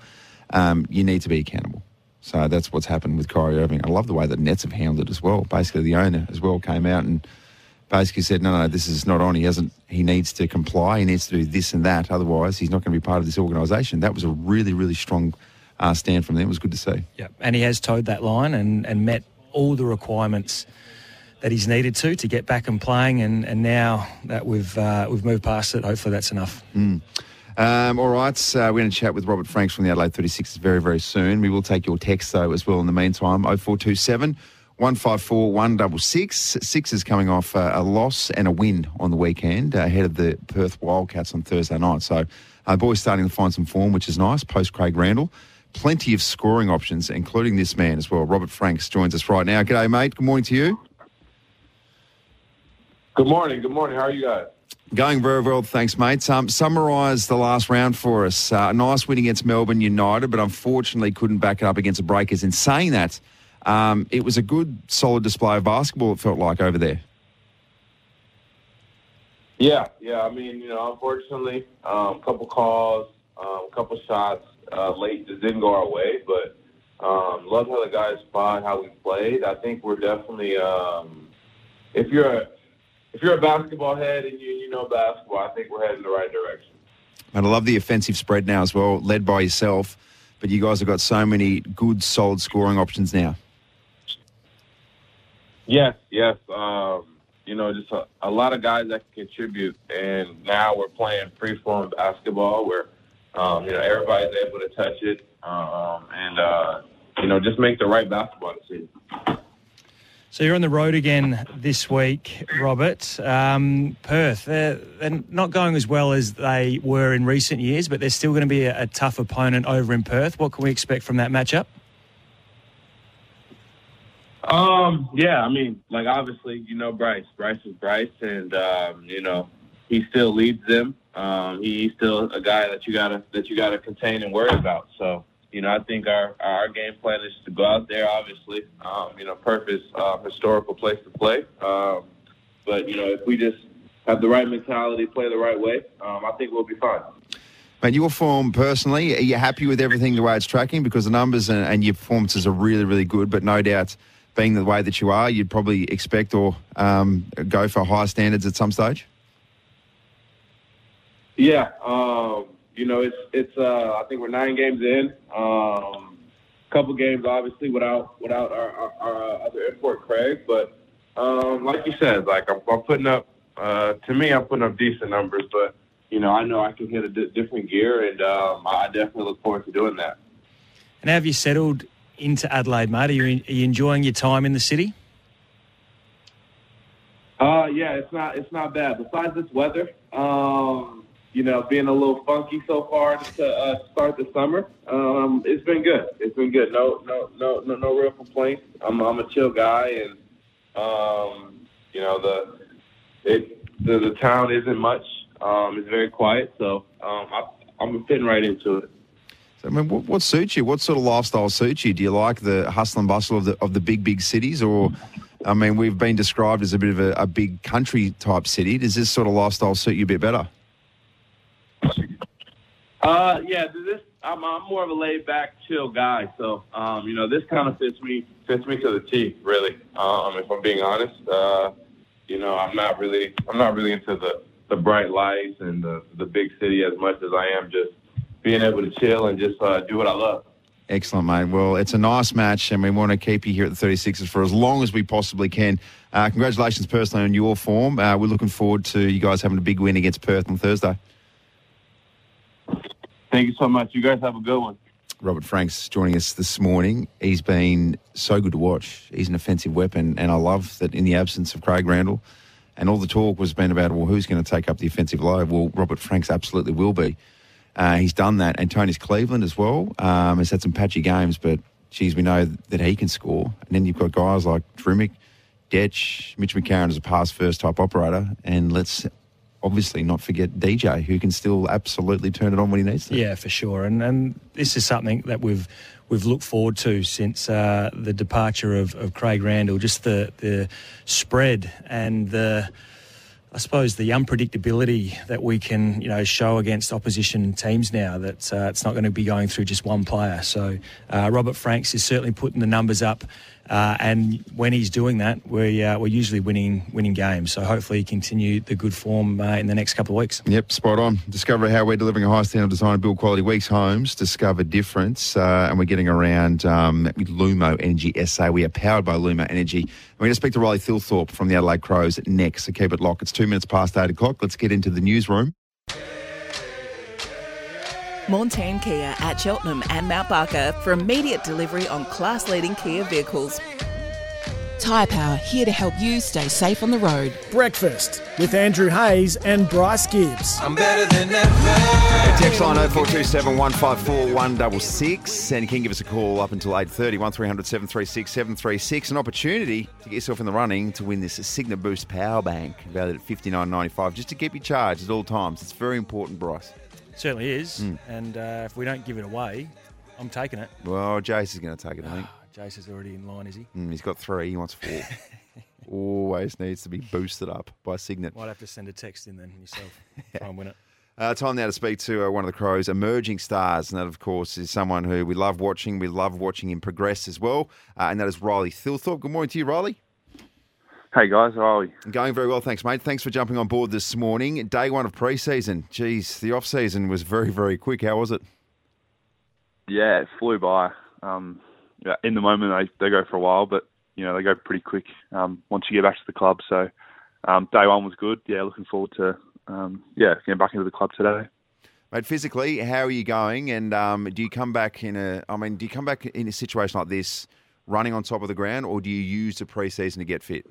um, you need to be accountable. So that's what's happened with Kyrie Irving. I love the way that Nets have handled it as well. Basically, the owner as well came out and basically said, no, no, this is not on. He hasn't. He needs to comply. He needs to do this and that. Otherwise, he's not going to be part of this organisation. That was a really, really strong uh, stand from them. It was good to see. Yeah, and he has towed that line and, and met all the requirements that he's needed to to get back and playing. And, and now that we've uh, we've moved past it, hopefully that's enough. Mm. Um, all right, uh, we're going to chat with Robert Franks from the Adelaide 36 very, very soon. We will take your text, though, as well in the meantime. 0427 154 166. Six is coming off uh, a loss and a win on the weekend uh, ahead of the Perth Wildcats on Thursday night. So, uh, boys starting to find some form, which is nice, post Craig Randall. Plenty of scoring options, including this man as well. Robert Franks joins us right now. G'day, mate. Good morning to you. Good morning. Good morning. How are you guys? Going very well, thanks, mate. Um, summarise the last round for us. Uh, a nice win against Melbourne United, but unfortunately couldn't back it up against the Breakers. In saying that, um, it was a good, solid display of basketball, it felt like, over there. Yeah, yeah. I mean, you know, unfortunately, a um, couple calls, a um, couple shots uh, late just didn't go our way, but um, love how the guys fought, how we played. I think we're definitely, um, if you're a if you're a basketball head and you you know basketball, I think we're heading in the right direction. And I love the offensive spread now as well, led by yourself. But you guys have got so many good, solid scoring options now. Yes, yes. Um, you know, just a, a lot of guys that can contribute, and now we're playing free-form basketball where um, you know everybody's able to touch it, um, and uh, you know just make the right basketball decision. So you're on the road again this week, Robert. Um, Perth, they're, they're not going as well as they were in recent years, but they're still going to be a, a tough opponent over in Perth. What can we expect from that matchup? Um, yeah, I mean, like obviously, you know, Bryce. Bryce is Bryce, and um, you know, he still leads them. Um, he's still a guy that you gotta that you gotta contain and worry about. So, you know, I think our our game plan is to go out there. Obviously, um, you know, Perth is a historical place to play. Um, but you know, if we just have the right mentality, play the right way, um, I think we'll be fine. Mate, your form personally, are you happy with everything the way it's tracking? Because the numbers and, and your performances are really, really good, but no doubt, being the way that you are, you'd probably expect or um, go for higher standards at some stage. Yeah, um, you know, it's it's. Uh, I think we're nine games in. Um, couple games, obviously, without without our, our, our other import Craig, but um, like you said, like I'm, I'm putting up. Uh, to me, I'm putting up decent numbers, but you know, I know I can hit a different gear, and um, I definitely look forward to doing that. And have you settled into Adelaide, mate? Are you, are you enjoying your time in the city? Uh, yeah, it's not it's not bad. Besides this weather, um, you know, being a little funky so far to uh, start the summer, um, it's been good. It's been good. No, no, no, no, no real complaints. I'm I'm a chill guy, and um, you know the it the, the town isn't much. Um, it's very quiet, so um, I, I'm fitting right into it. So, I mean, what, what suits you? What sort of lifestyle suits you? Do you like the hustle and bustle of the of the big big cities, or I mean, we've been described as a bit of a, a big country type city. Does this sort of lifestyle suit you a bit better? Uh, yeah, this I'm, I'm more of a laid back, chill guy. So, um, you know, this kind of fits me fits me to the T, really. Um, if I'm being honest, uh, you know, I'm not really I'm not really into the the bright lights and the the big city as much as I am just being able to chill and just uh, do what I love. Excellent, mate. Well, it's a nice match, and we want to keep you here at the 36ers for as long as we possibly can. Uh, congratulations personally on your form. Uh, we're looking forward to you guys having a big win against Perth on Thursday. Thank you so much. You guys have a good one. Robert Franks joining us this morning. He's been so good to watch. He's an offensive weapon, and I love that in the absence of Craig Randall, and all the talk was been about, well, who's going to take up the offensive load? Well, Robert Franks absolutely will be. Uh, he's done that. And Tony's Cleveland as well um, has had some patchy games, but geez, we know that he can score. And then you've got guys like Drumick, Dech, Mitch McCarron as a pass first type operator, and let's obviously not forget DJ, who can still absolutely turn it on when he needs to. Yeah, for sure. And and this is something that we've we've looked forward to since uh, the departure of, of Craig Randall. Just the the spread and the. I suppose the unpredictability that we can, you know, show against opposition teams now that uh, it's not going to be going through just one player. So uh, Robert Franks is certainly putting the numbers up, uh, and when he's doing that, we uh, we're usually winning winning games. So hopefully, he continue the good form uh, in the next couple of weeks. Yep, spot on. Discover how we're delivering a high standard design and build quality weeks homes. Discover difference, uh, and we're getting around um, Lumo Energy SA. We are powered by Lumo Energy. We're going to speak to Riley Thilthorpe from the Adelaide Crows next. So keep it locked. It's two minutes past eight o'clock. Let's get into the newsroom. Montane Kia at Cheltenham and Mount Barker for immediate delivery on class leading Kia vehicles. Tyre Power here to help you stay safe on the road. Breakfast with Andrew Hayes and Bryce Gibbs. I'm better than ever. Text line 0427 154 166 and you can give us a call up until 8.30 1300 736 736 an opportunity to get yourself in the running to win this Cygnett Boost Power Bank valued at 59.95 just to keep you charged at all times. It's very important, Bryce. Certainly is. Mm. And uh, if we don't give it away, I'm taking it. Well, Jace is going to take it, I think. Jace is already in line, is he? Mm, he's got three. He wants four. Always needs to be boosted up by Cygnett. Might have to send a text in then yourself. Try and win it. Uh, time now to speak to uh, one of the Crows' emerging stars, and that, of course, is someone who we love watching. We love watching him progress as well, uh, and that is Riley Thilthorpe. Good morning to you, Riley. Hey guys, how are we? Going very well, thanks, mate. Thanks for jumping on board this morning. Day one of pre-season. Geez, the off-season was very, very quick. How was it? Yeah, it flew by. Um, yeah, in the moment, they, they go for a while, but you know they go pretty quick um, once you get back to the club. So um, day one was good. Yeah, looking forward to um, yeah getting back into the club today. Mate, physically, how are you going? And um, do you come back in a? I mean, do you come back in a situation like this, running on top of the ground, or do you use the pre-season to get fit?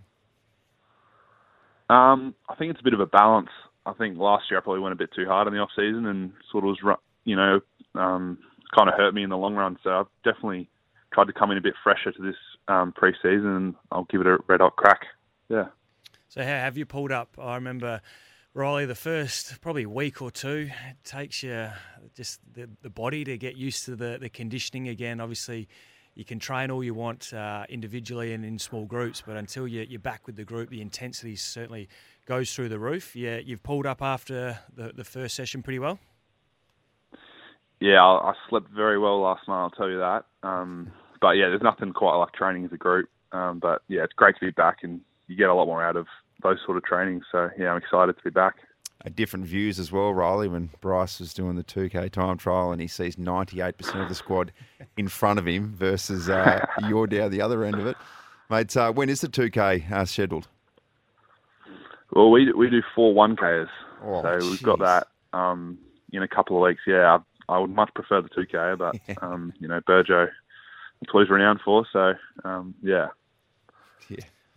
Um, I think it's a bit of a balance. I think last year I probably went a bit too hard in the off season and sort of was, you know, um, kind of hurt me in the long run. So I've definitely tried to come in a bit fresher to this um, pre-season, and I'll give it a red hot crack. Yeah. So how have you pulled up? I remember Riley, the first probably week or two, it takes you just the, the body to get used to the, the conditioning again. Obviously, you can train all you want uh, individually and in small groups, but until you, you're back with the group, the intensity certainly goes through the roof. Yeah, you've pulled up after the, the first session pretty well. yeah, I, I slept very well last night. I'll tell you that. Um, but yeah, there's nothing quite like training as a group. Um, but yeah, it's great to be back, and you get a lot more out of those sort of trainings. So yeah, I'm excited to be back. Uh, different views as well, Riley. When Bryce was doing the 2K time trial and he sees 98% of the squad in front of him versus uh, you're down the other end of it, mate. Uh, when is the 2K uh, scheduled? Well, we we do four one Ks, Oh, so we've got that um, in a couple of weeks. Yeah, I, I would much prefer the two K, but um, you know, Burjo, that's what he's renowned for. So um, yeah.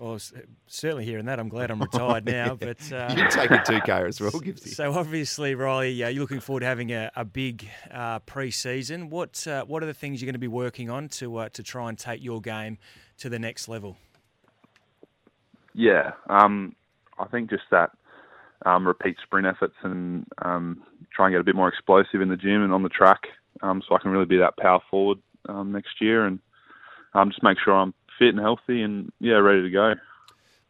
Well, certainly hearing that, I'm glad I'm retired now. But uh, You can take a 2K as well, Gibbsy. So obviously, Riley, uh, you're looking forward to having a, a big uh, pre-season. What uh, what are the things you're going to be working on to uh, to try and take your game to the next level? Yeah, um, I think just that um, repeat sprint efforts and um, try and get a bit more explosive in the gym and on the track, um, so I can really be that power forward um, next year, and um, just make sure I'm fit and healthy and yeah, ready to go.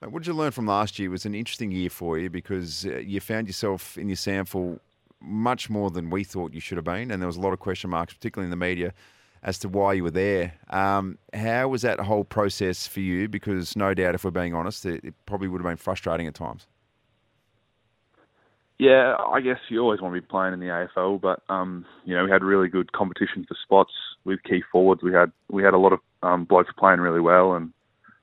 What did you learn from last year? It was an interesting year for you because uh, you found yourself in your SANFL much more than we thought you should have been, and there was a lot of question marks, particularly in the media, as to why you were there. Um, how was that whole process for you? Because no doubt, if we're being honest, it, it probably would have been frustrating at times. Yeah, I guess you always want to be playing in the AFL, but um, you know we had really good competition for spots with key forwards. We had we had a lot of um, blokes playing really well, and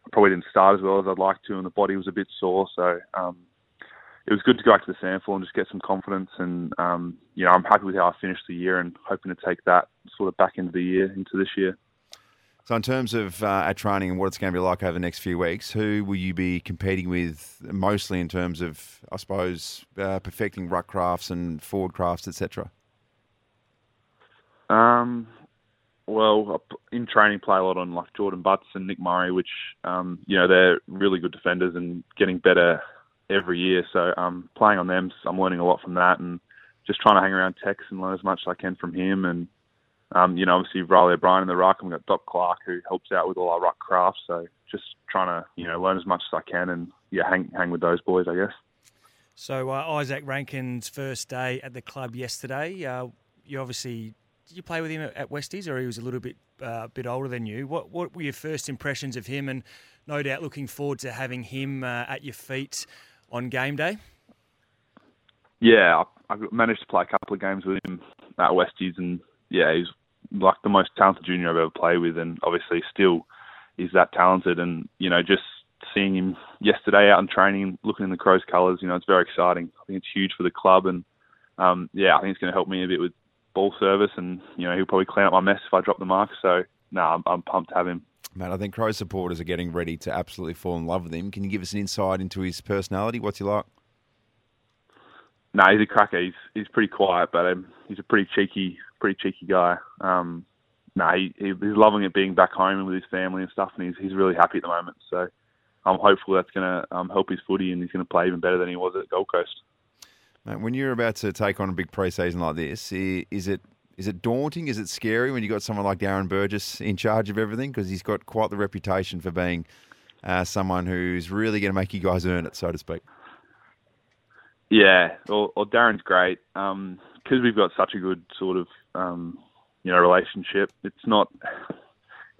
I probably didn't start as well as I'd like to, and the body was a bit sore. So um, it was good to go back to the SANFL and just get some confidence. And um, you know I'm happy with how I finished the year, and hoping to take that sort of back into the year into this year. So, in terms of uh, our training and what it's going to be like over the next few weeks, who will you be competing with mostly in terms of, I suppose, uh, perfecting ruck crafts and forward crafts, etc.? Um, well, in training, play a lot on like Jordon Butts and Nick Murray, which um, you know they're really good defenders and getting better every year. So um, playing on them, I'm learning a lot from that, and just trying to hang around Tex and learn as much as I can from him. And um, you know, obviously Reilly O'Brien in the ruck, and we've got Doc Clark who helps out with all our ruck crafts. So just trying to you know learn as much as I can, and yeah, hang hang with those boys, I guess. So uh, Izak Rankine's first day at the club yesterday. Uh, you obviously did you play with him at- Westies, or he was a little bit uh, bit older than you? What what were your first impressions of him? And no doubt looking forward to having him uh, at your feet on game day. Yeah, I, I managed to play a couple of games with him at Westies, and yeah, he's like the most talented junior I've ever played with, and obviously still is that talented. And you know, just seeing him yesterday out in training, looking in the Crows colours, you know, it's very exciting. I think it's huge for the club, and um, yeah, I think it's going to help me a bit with ball service, and you know, he'll probably clean up my mess if I drop the mark. So no, I'm, I'm pumped to have him. Mate, I think Crow supporters are getting ready to absolutely fall in love with him. Can you give us an insight into his personality? What's he like? No, he's a cracker. He's he's pretty quiet, but um, he's a pretty cheeky, pretty cheeky guy. Um, no, he, he, he's loving it being back home and with his family and stuff, and he's he's really happy at the moment. So I'm hopeful that's going to um, help his footy, and he's going to play even better than he was at Gold Coast. When you're about to take on a big pre-season like this, is it is it daunting? Is it scary when you got someone like Darren Burgess in charge of everything? Because he's got quite the reputation for being uh, someone who's really going to make you guys earn it, so to speak. Yeah, well, well Darren's great because we've got such a good sort of um, you know relationship. It's not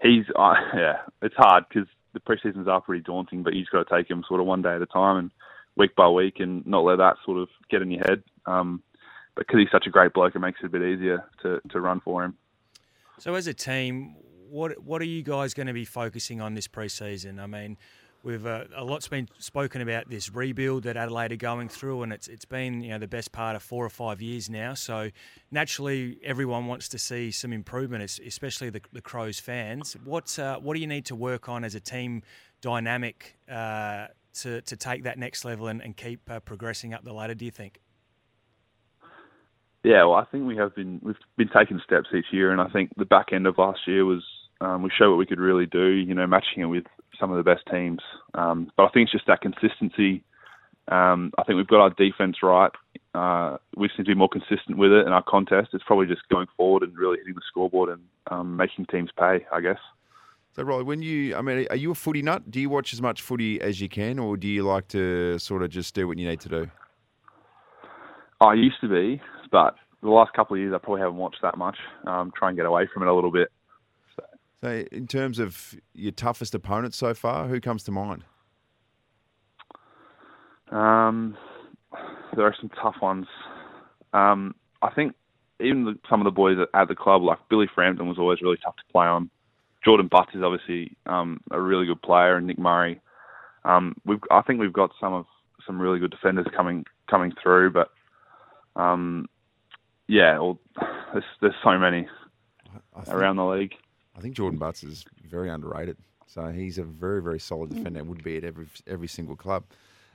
he's uh, yeah, it's hard because the preseasons are pretty daunting, but you've got to take him sort of one day at a time and week by week, and not let that sort of get in your head. Um, but because he's such a great bloke, it makes it a bit easier to to run for him. So as a team, what what are you guys going to be focusing on this pre-season? I mean, we've uh, a lot's been spoken about this rebuild that Adelaide are going through, and it's it's been you know the best part of four or five years now. So naturally, everyone wants to see some improvement, especially the, the Crows fans. What uh, what do you need to work on as a team dynamic uh, to to take that next level and, and keep uh, progressing up the ladder? Do you think? Yeah, well, I think we have been we've been taking steps each year, and I think the back end of last year was um, we showed what we could really do. You know, matching it with some of the best teams. Um, but I think it's just that consistency. Um, I think we've got our defense right. Uh, we seem to be more consistent with it, in our contest It's probably just going forward and really hitting the scoreboard and um, making teams pay. I guess. So, Riley, when you, I mean, are you a footy nut? Do you watch as much footy as you can, or do you like to sort of just do what you need to do? I used to be, but the last couple of years, I probably haven't watched that much. Um, try and get away from it a little bit. So, in terms of your toughest opponents so far, who comes to mind? Um, there are some tough ones. Um, I think even the, some of the boys at, at the club, like Billy Frampton, was always really tough to play on. Jordon Butts is obviously um, a really good player, and Nick Murray. Um, we've, I think we've got some of some really good defenders coming coming through, but um, yeah, well, there's there's so many think- around the league. I think Jordon Butts is very underrated. So he's a very, very solid defender. Would be at every every single club.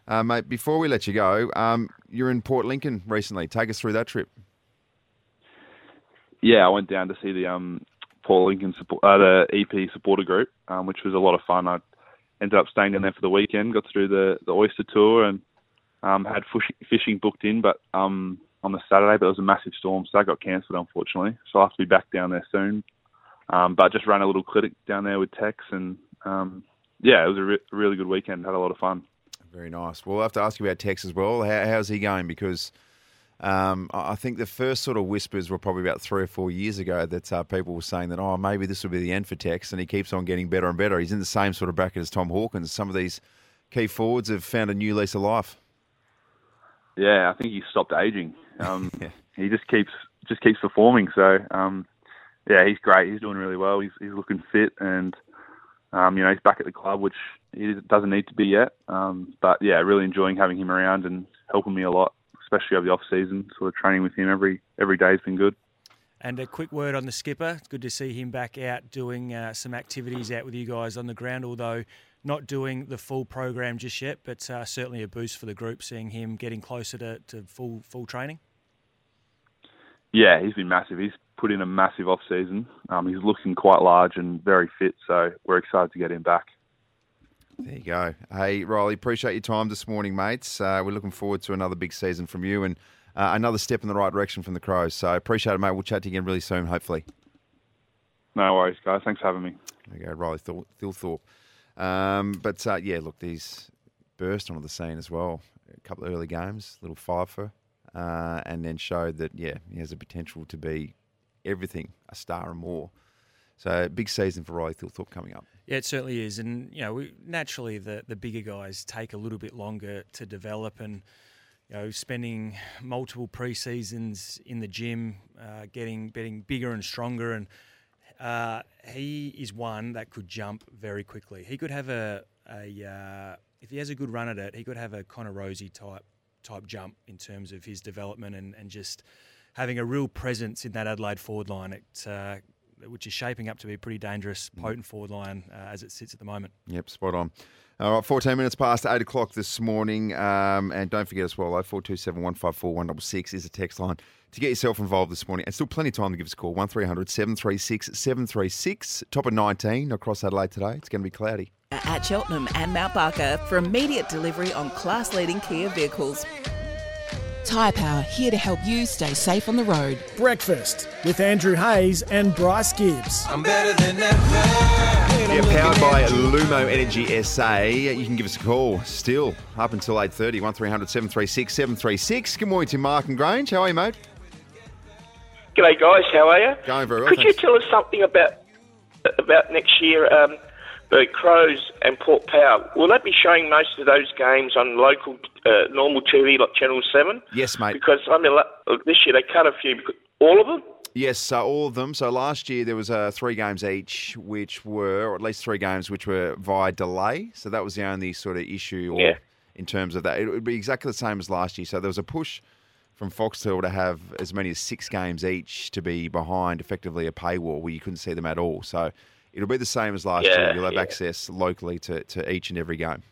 Uh, mate, before we let you go, um, you're in Port Lincoln recently. Take us through that trip. Yeah, I went down to see the um, Port Lincoln support, uh, the EP supporter group, um, which was a lot of fun. I ended up staying down there for the weekend, got do the, the oyster tour, and um, had fishing, booked in, but um, on the Saturday, but there was a massive storm, so that got cancelled unfortunately. So I'll have to be back down there soon. Um, but just ran a little clinic down there with Tex, and um, yeah, it was a re- really good weekend. Had a lot of fun. Very nice. We'll have to ask you about Tex as well. How, how's he going? Because um, I think the first sort of whispers were probably about three or four years ago that uh, people were saying that, oh, maybe this will be the end for Tex, and he keeps on getting better and better. He's in the same sort of bracket as Tom Hawkins. Some of these key forwards have found a new lease of life. Yeah, I think he stopped aging. Um, He just keeps just keeps performing. So um, yeah, he's great. He's doing really well. He's he's looking fit, and um, you know he's back at the club, which he doesn't need to be yet. Um, but yeah, really enjoying having him around and helping me a lot, especially over the off season. Sort of training with him every every day has been good. And a quick word on the skipper. It's good to see him back out doing uh, some activities out with you guys on the ground, although not doing the full program just yet, but uh, certainly a boost for the group seeing him getting closer to, to full full training. Yeah, he's been massive. He's put in a massive off season. Um, he's looking quite large and very fit, so we're excited to get him back. There you go. Hey, Riley, appreciate your time this morning, mates. Uh, we're looking forward to another big season from you and uh, another step in the right direction from the Crows. So appreciate it, mate. We'll chat to you again really soon, hopefully. No worries, guys. Thanks for having me. There you go, Riley Thil- Thilthorpe. Um, but uh, yeah, look, these burst onto the scene as well. A couple of early games, little five for, uh, and then showed that yeah, he has the potential to be everything, a star and more. So big season for Riley Thilthorpe coming up. Yeah, it certainly is, and you know, we, naturally the the bigger guys take a little bit longer to develop, and you know, spending multiple pre seasons in the gym, uh, getting getting bigger and stronger, and uh, he is one that could jump very quickly. He could have a a uh, if he has a good run at it, he could have a Connor Rozee type type jump in terms of his development and, and just having a real presence in that Adelaide forward line. It, which is shaping up to be a pretty dangerous, potent forward line uh, as it sits at the moment. Yep, spot on. All right, 14 minutes past 8 o'clock this morning. Um, and don't forget as well, 0427 154 166 is a text line to get yourself involved this morning. And still plenty of time to give us a call. 1300 736 736. Top of 19 across Adelaide today. It's going to be cloudy. At Cheltenham and Mount Barker for immediate delivery on class leading Kia vehicles. Tyre Power here to help you stay safe on the road. Breakfast with Andrew Hayes and Bryce Gibbs. I'm better than ever. Yeah, powered by Lumo Energy SA. You can give us a call still up until 8.30, 1300 736 736. Good morning to Mark and Grange. How are you, mate? G'day, guys. How are you? Going very well, Could you tell us something about about next year? Um, the Crows and Port Power. Will that be showing most of those games on local, uh, normal TV like Channel Seven? Yes, mate. Because I mean, this year they cut a few. because- All of them. Yes, so all of them. So last year there was uh, three games each, which were, or at least three games, which were via delay. So that was the only sort of issue or Yeah. in terms of that. It would be exactly the same as last year. So there was a push from Foxtel to have as many as six games each to be behind effectively a paywall where you couldn't see them at all. So it'll be the same as last year. You'll have yeah. access locally to, to each and every game.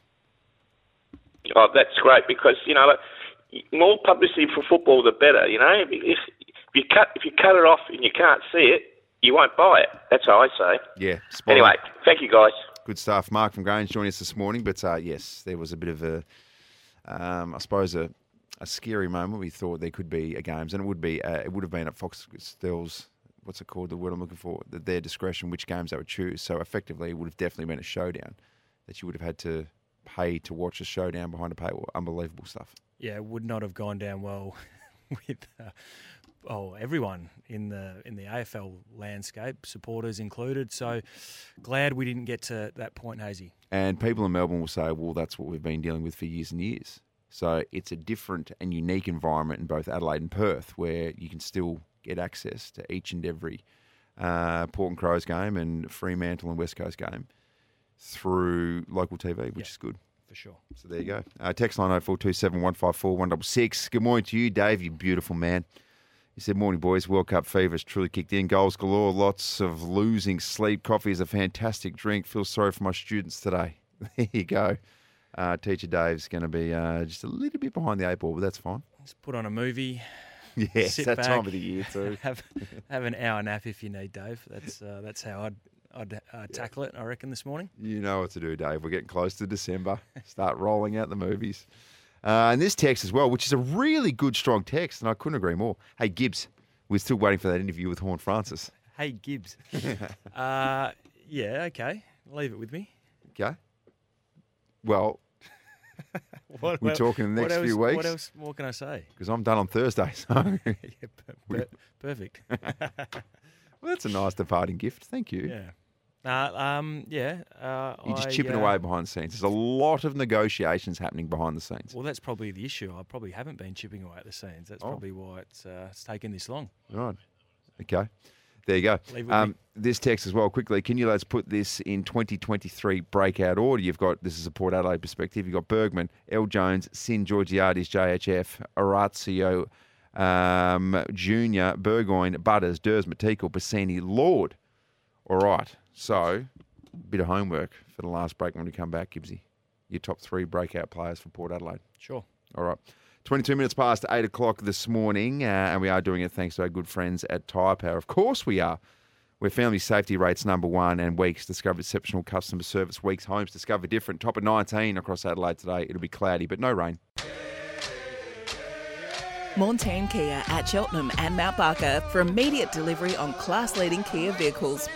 Oh, that's great because you know, like, more publicity for football, the better. You know, if, if you cut if you cut it off and you can't see it, you won't buy it. That's how I say. Yeah. spot Anyway, on. thank you, guys. Good stuff. Mark from Grange joining us this morning. But uh, yes, there was a bit of a, um, I suppose, a, a scary moment. We thought there could be a games, and it would be. Uh, it would have been at Foxtel's. What's it called? The word I'm looking for. Their discretion, which games they would choose. So effectively, it would have definitely been a showdown that you would have had to pay to watch a showdown behind a paywall. Unbelievable stuff. Yeah, it would not have gone down well with uh, oh everyone in the in the AFL landscape, supporters included. So glad we didn't get to that point, Hazy. And people in Melbourne will say, well, that's what we've been dealing with for years and years. So it's a different and unique environment in both Adelaide and Perth where you can still get access to each and every uh, Port and Crows game and Fremantle and West Coast game through local TV, which is good. For sure. So there you go. Uh, text line 0427 154 166. Good morning to you, Dave, you beautiful man. He said, Morning, boys. World Cup fever has truly kicked in. Goals galore, lots of losing sleep. Coffee is a fantastic drink. Feel sorry for my students today. There you go. Uh, Teacher Dave's going to be uh, just a little bit behind the eight ball, but that's fine. Just put on a movie. Yeah, it's sit that back, time of the year too. Have, have an hour nap if you need, Dave. That's uh, that's how I'd I'd uh, tackle it. I reckon this morning. You know what to do, Dave. We're getting close to December. Start rolling out the movies. Uh, and this text as well, which is a really good, strong text, and I couldn't agree more. Hey, Gibbs, we're still waiting for that interview with Horne-Francis. Hey Gibbs. uh, yeah, okay. Leave it with me. Okay. Well, What- we're talking the next else- few weeks. What else more can I say? Because I'm done on Thursday. So yeah, per- perfect. well, that's a nice departing gift. Thank you. yeah. Uh, um, yeah. Uh, You're just I, chipping uh, away behind the scenes. There's a lot of negotiations happening behind the scenes. Well, that's probably the issue. I probably haven't been chipping away at the scenes. That's Oh. probably why it's uh, it's taken this long. Right. Okay. There you go. Leave it with Um, this text as well, quickly. Can you let's put this in 2023 breakout order? You've got, this is a Port Adelaide perspective. You've got Bergman, L. Jones, Sinn Georgiades, JHF, Orazio, um, Junior, Burgoyne, Butters, Durs, Matikal, Bassini, Lord. All right. So, bit of homework for the last break when we come back, Gibbsy. Your top three breakout players for Port Adelaide. Sure. All right. 22 minutes past 8 o'clock this morning, uh, and we are doing it thanks to our good friends at Tyre Power. Of course, we are. We're family safety rates number one and Weeks discover exceptional customer service. Weeks homes discover different. Top of 19 across Adelaide today. It'll be cloudy, but no rain. Montane Kia at Cheltenham and Mount Barker for immediate delivery on class leading Kia vehicles.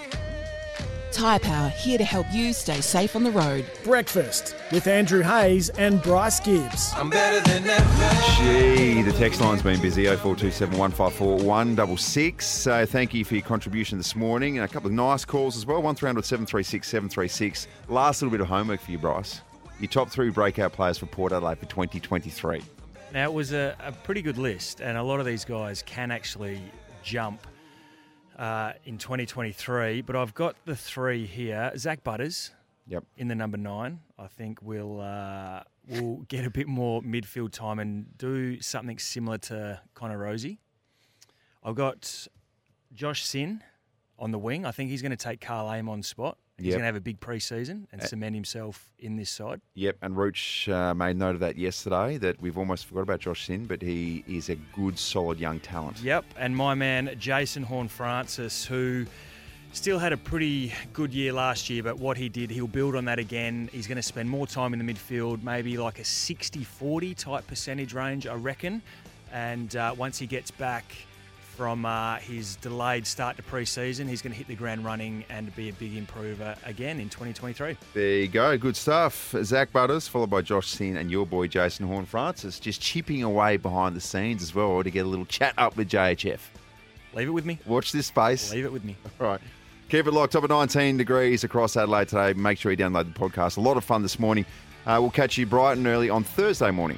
Tyre Power here to help you stay safe on the road. Breakfast with Andrew Hayes and Bryce Gibbs. I'm better than ever. Gee, the text line's been busy. 0427 154 166. So thank you for your contribution this morning. And a couple of nice calls as well. 1300 736 736. Last little bit of homework for you, Bryce. Your top three breakout players for Port Adelaide for 2023. Now, it was a, a pretty good list, and a lot of these guys can actually jump uh, in 2023. But I've got the three here. Zak Butters. Yep. In the number nine, I think we'll uh, we'll get a bit more midfield time and do something similar to Connor Rozee. I've got Josh Sinn on the wing. I think he's going to take Karl Amon's spot. He's Yep. going to have a big preseason and cement himself in this side. Yep, and Roach uh, made note of that yesterday that we've almost forgot about Josh Sinn, but he is a good, solid young talent. Yep, and my man Jason Horne-Francis, who still had a pretty good year last year, but what he did, he'll build on that again. He's going to spend more time in the midfield, maybe like a 60 40 type percentage range, I reckon. And uh, once he gets back from uh, his delayed start to pre-season, he's going to hit the ground running and be a big improver again in 2023. There you go, good stuff. Zak Butters, followed by Josh Sinn and your boy Jason Horne-Francis, just chipping away behind the scenes as well to get a little chat up with JHF. Leave it with me. Watch this space. Leave it with me. All right. Keep it locked. Top of 19 degrees across Adelaide today. Make sure you download the podcast. A lot of fun this morning. Uh, we'll catch you bright and early on Thursday morning.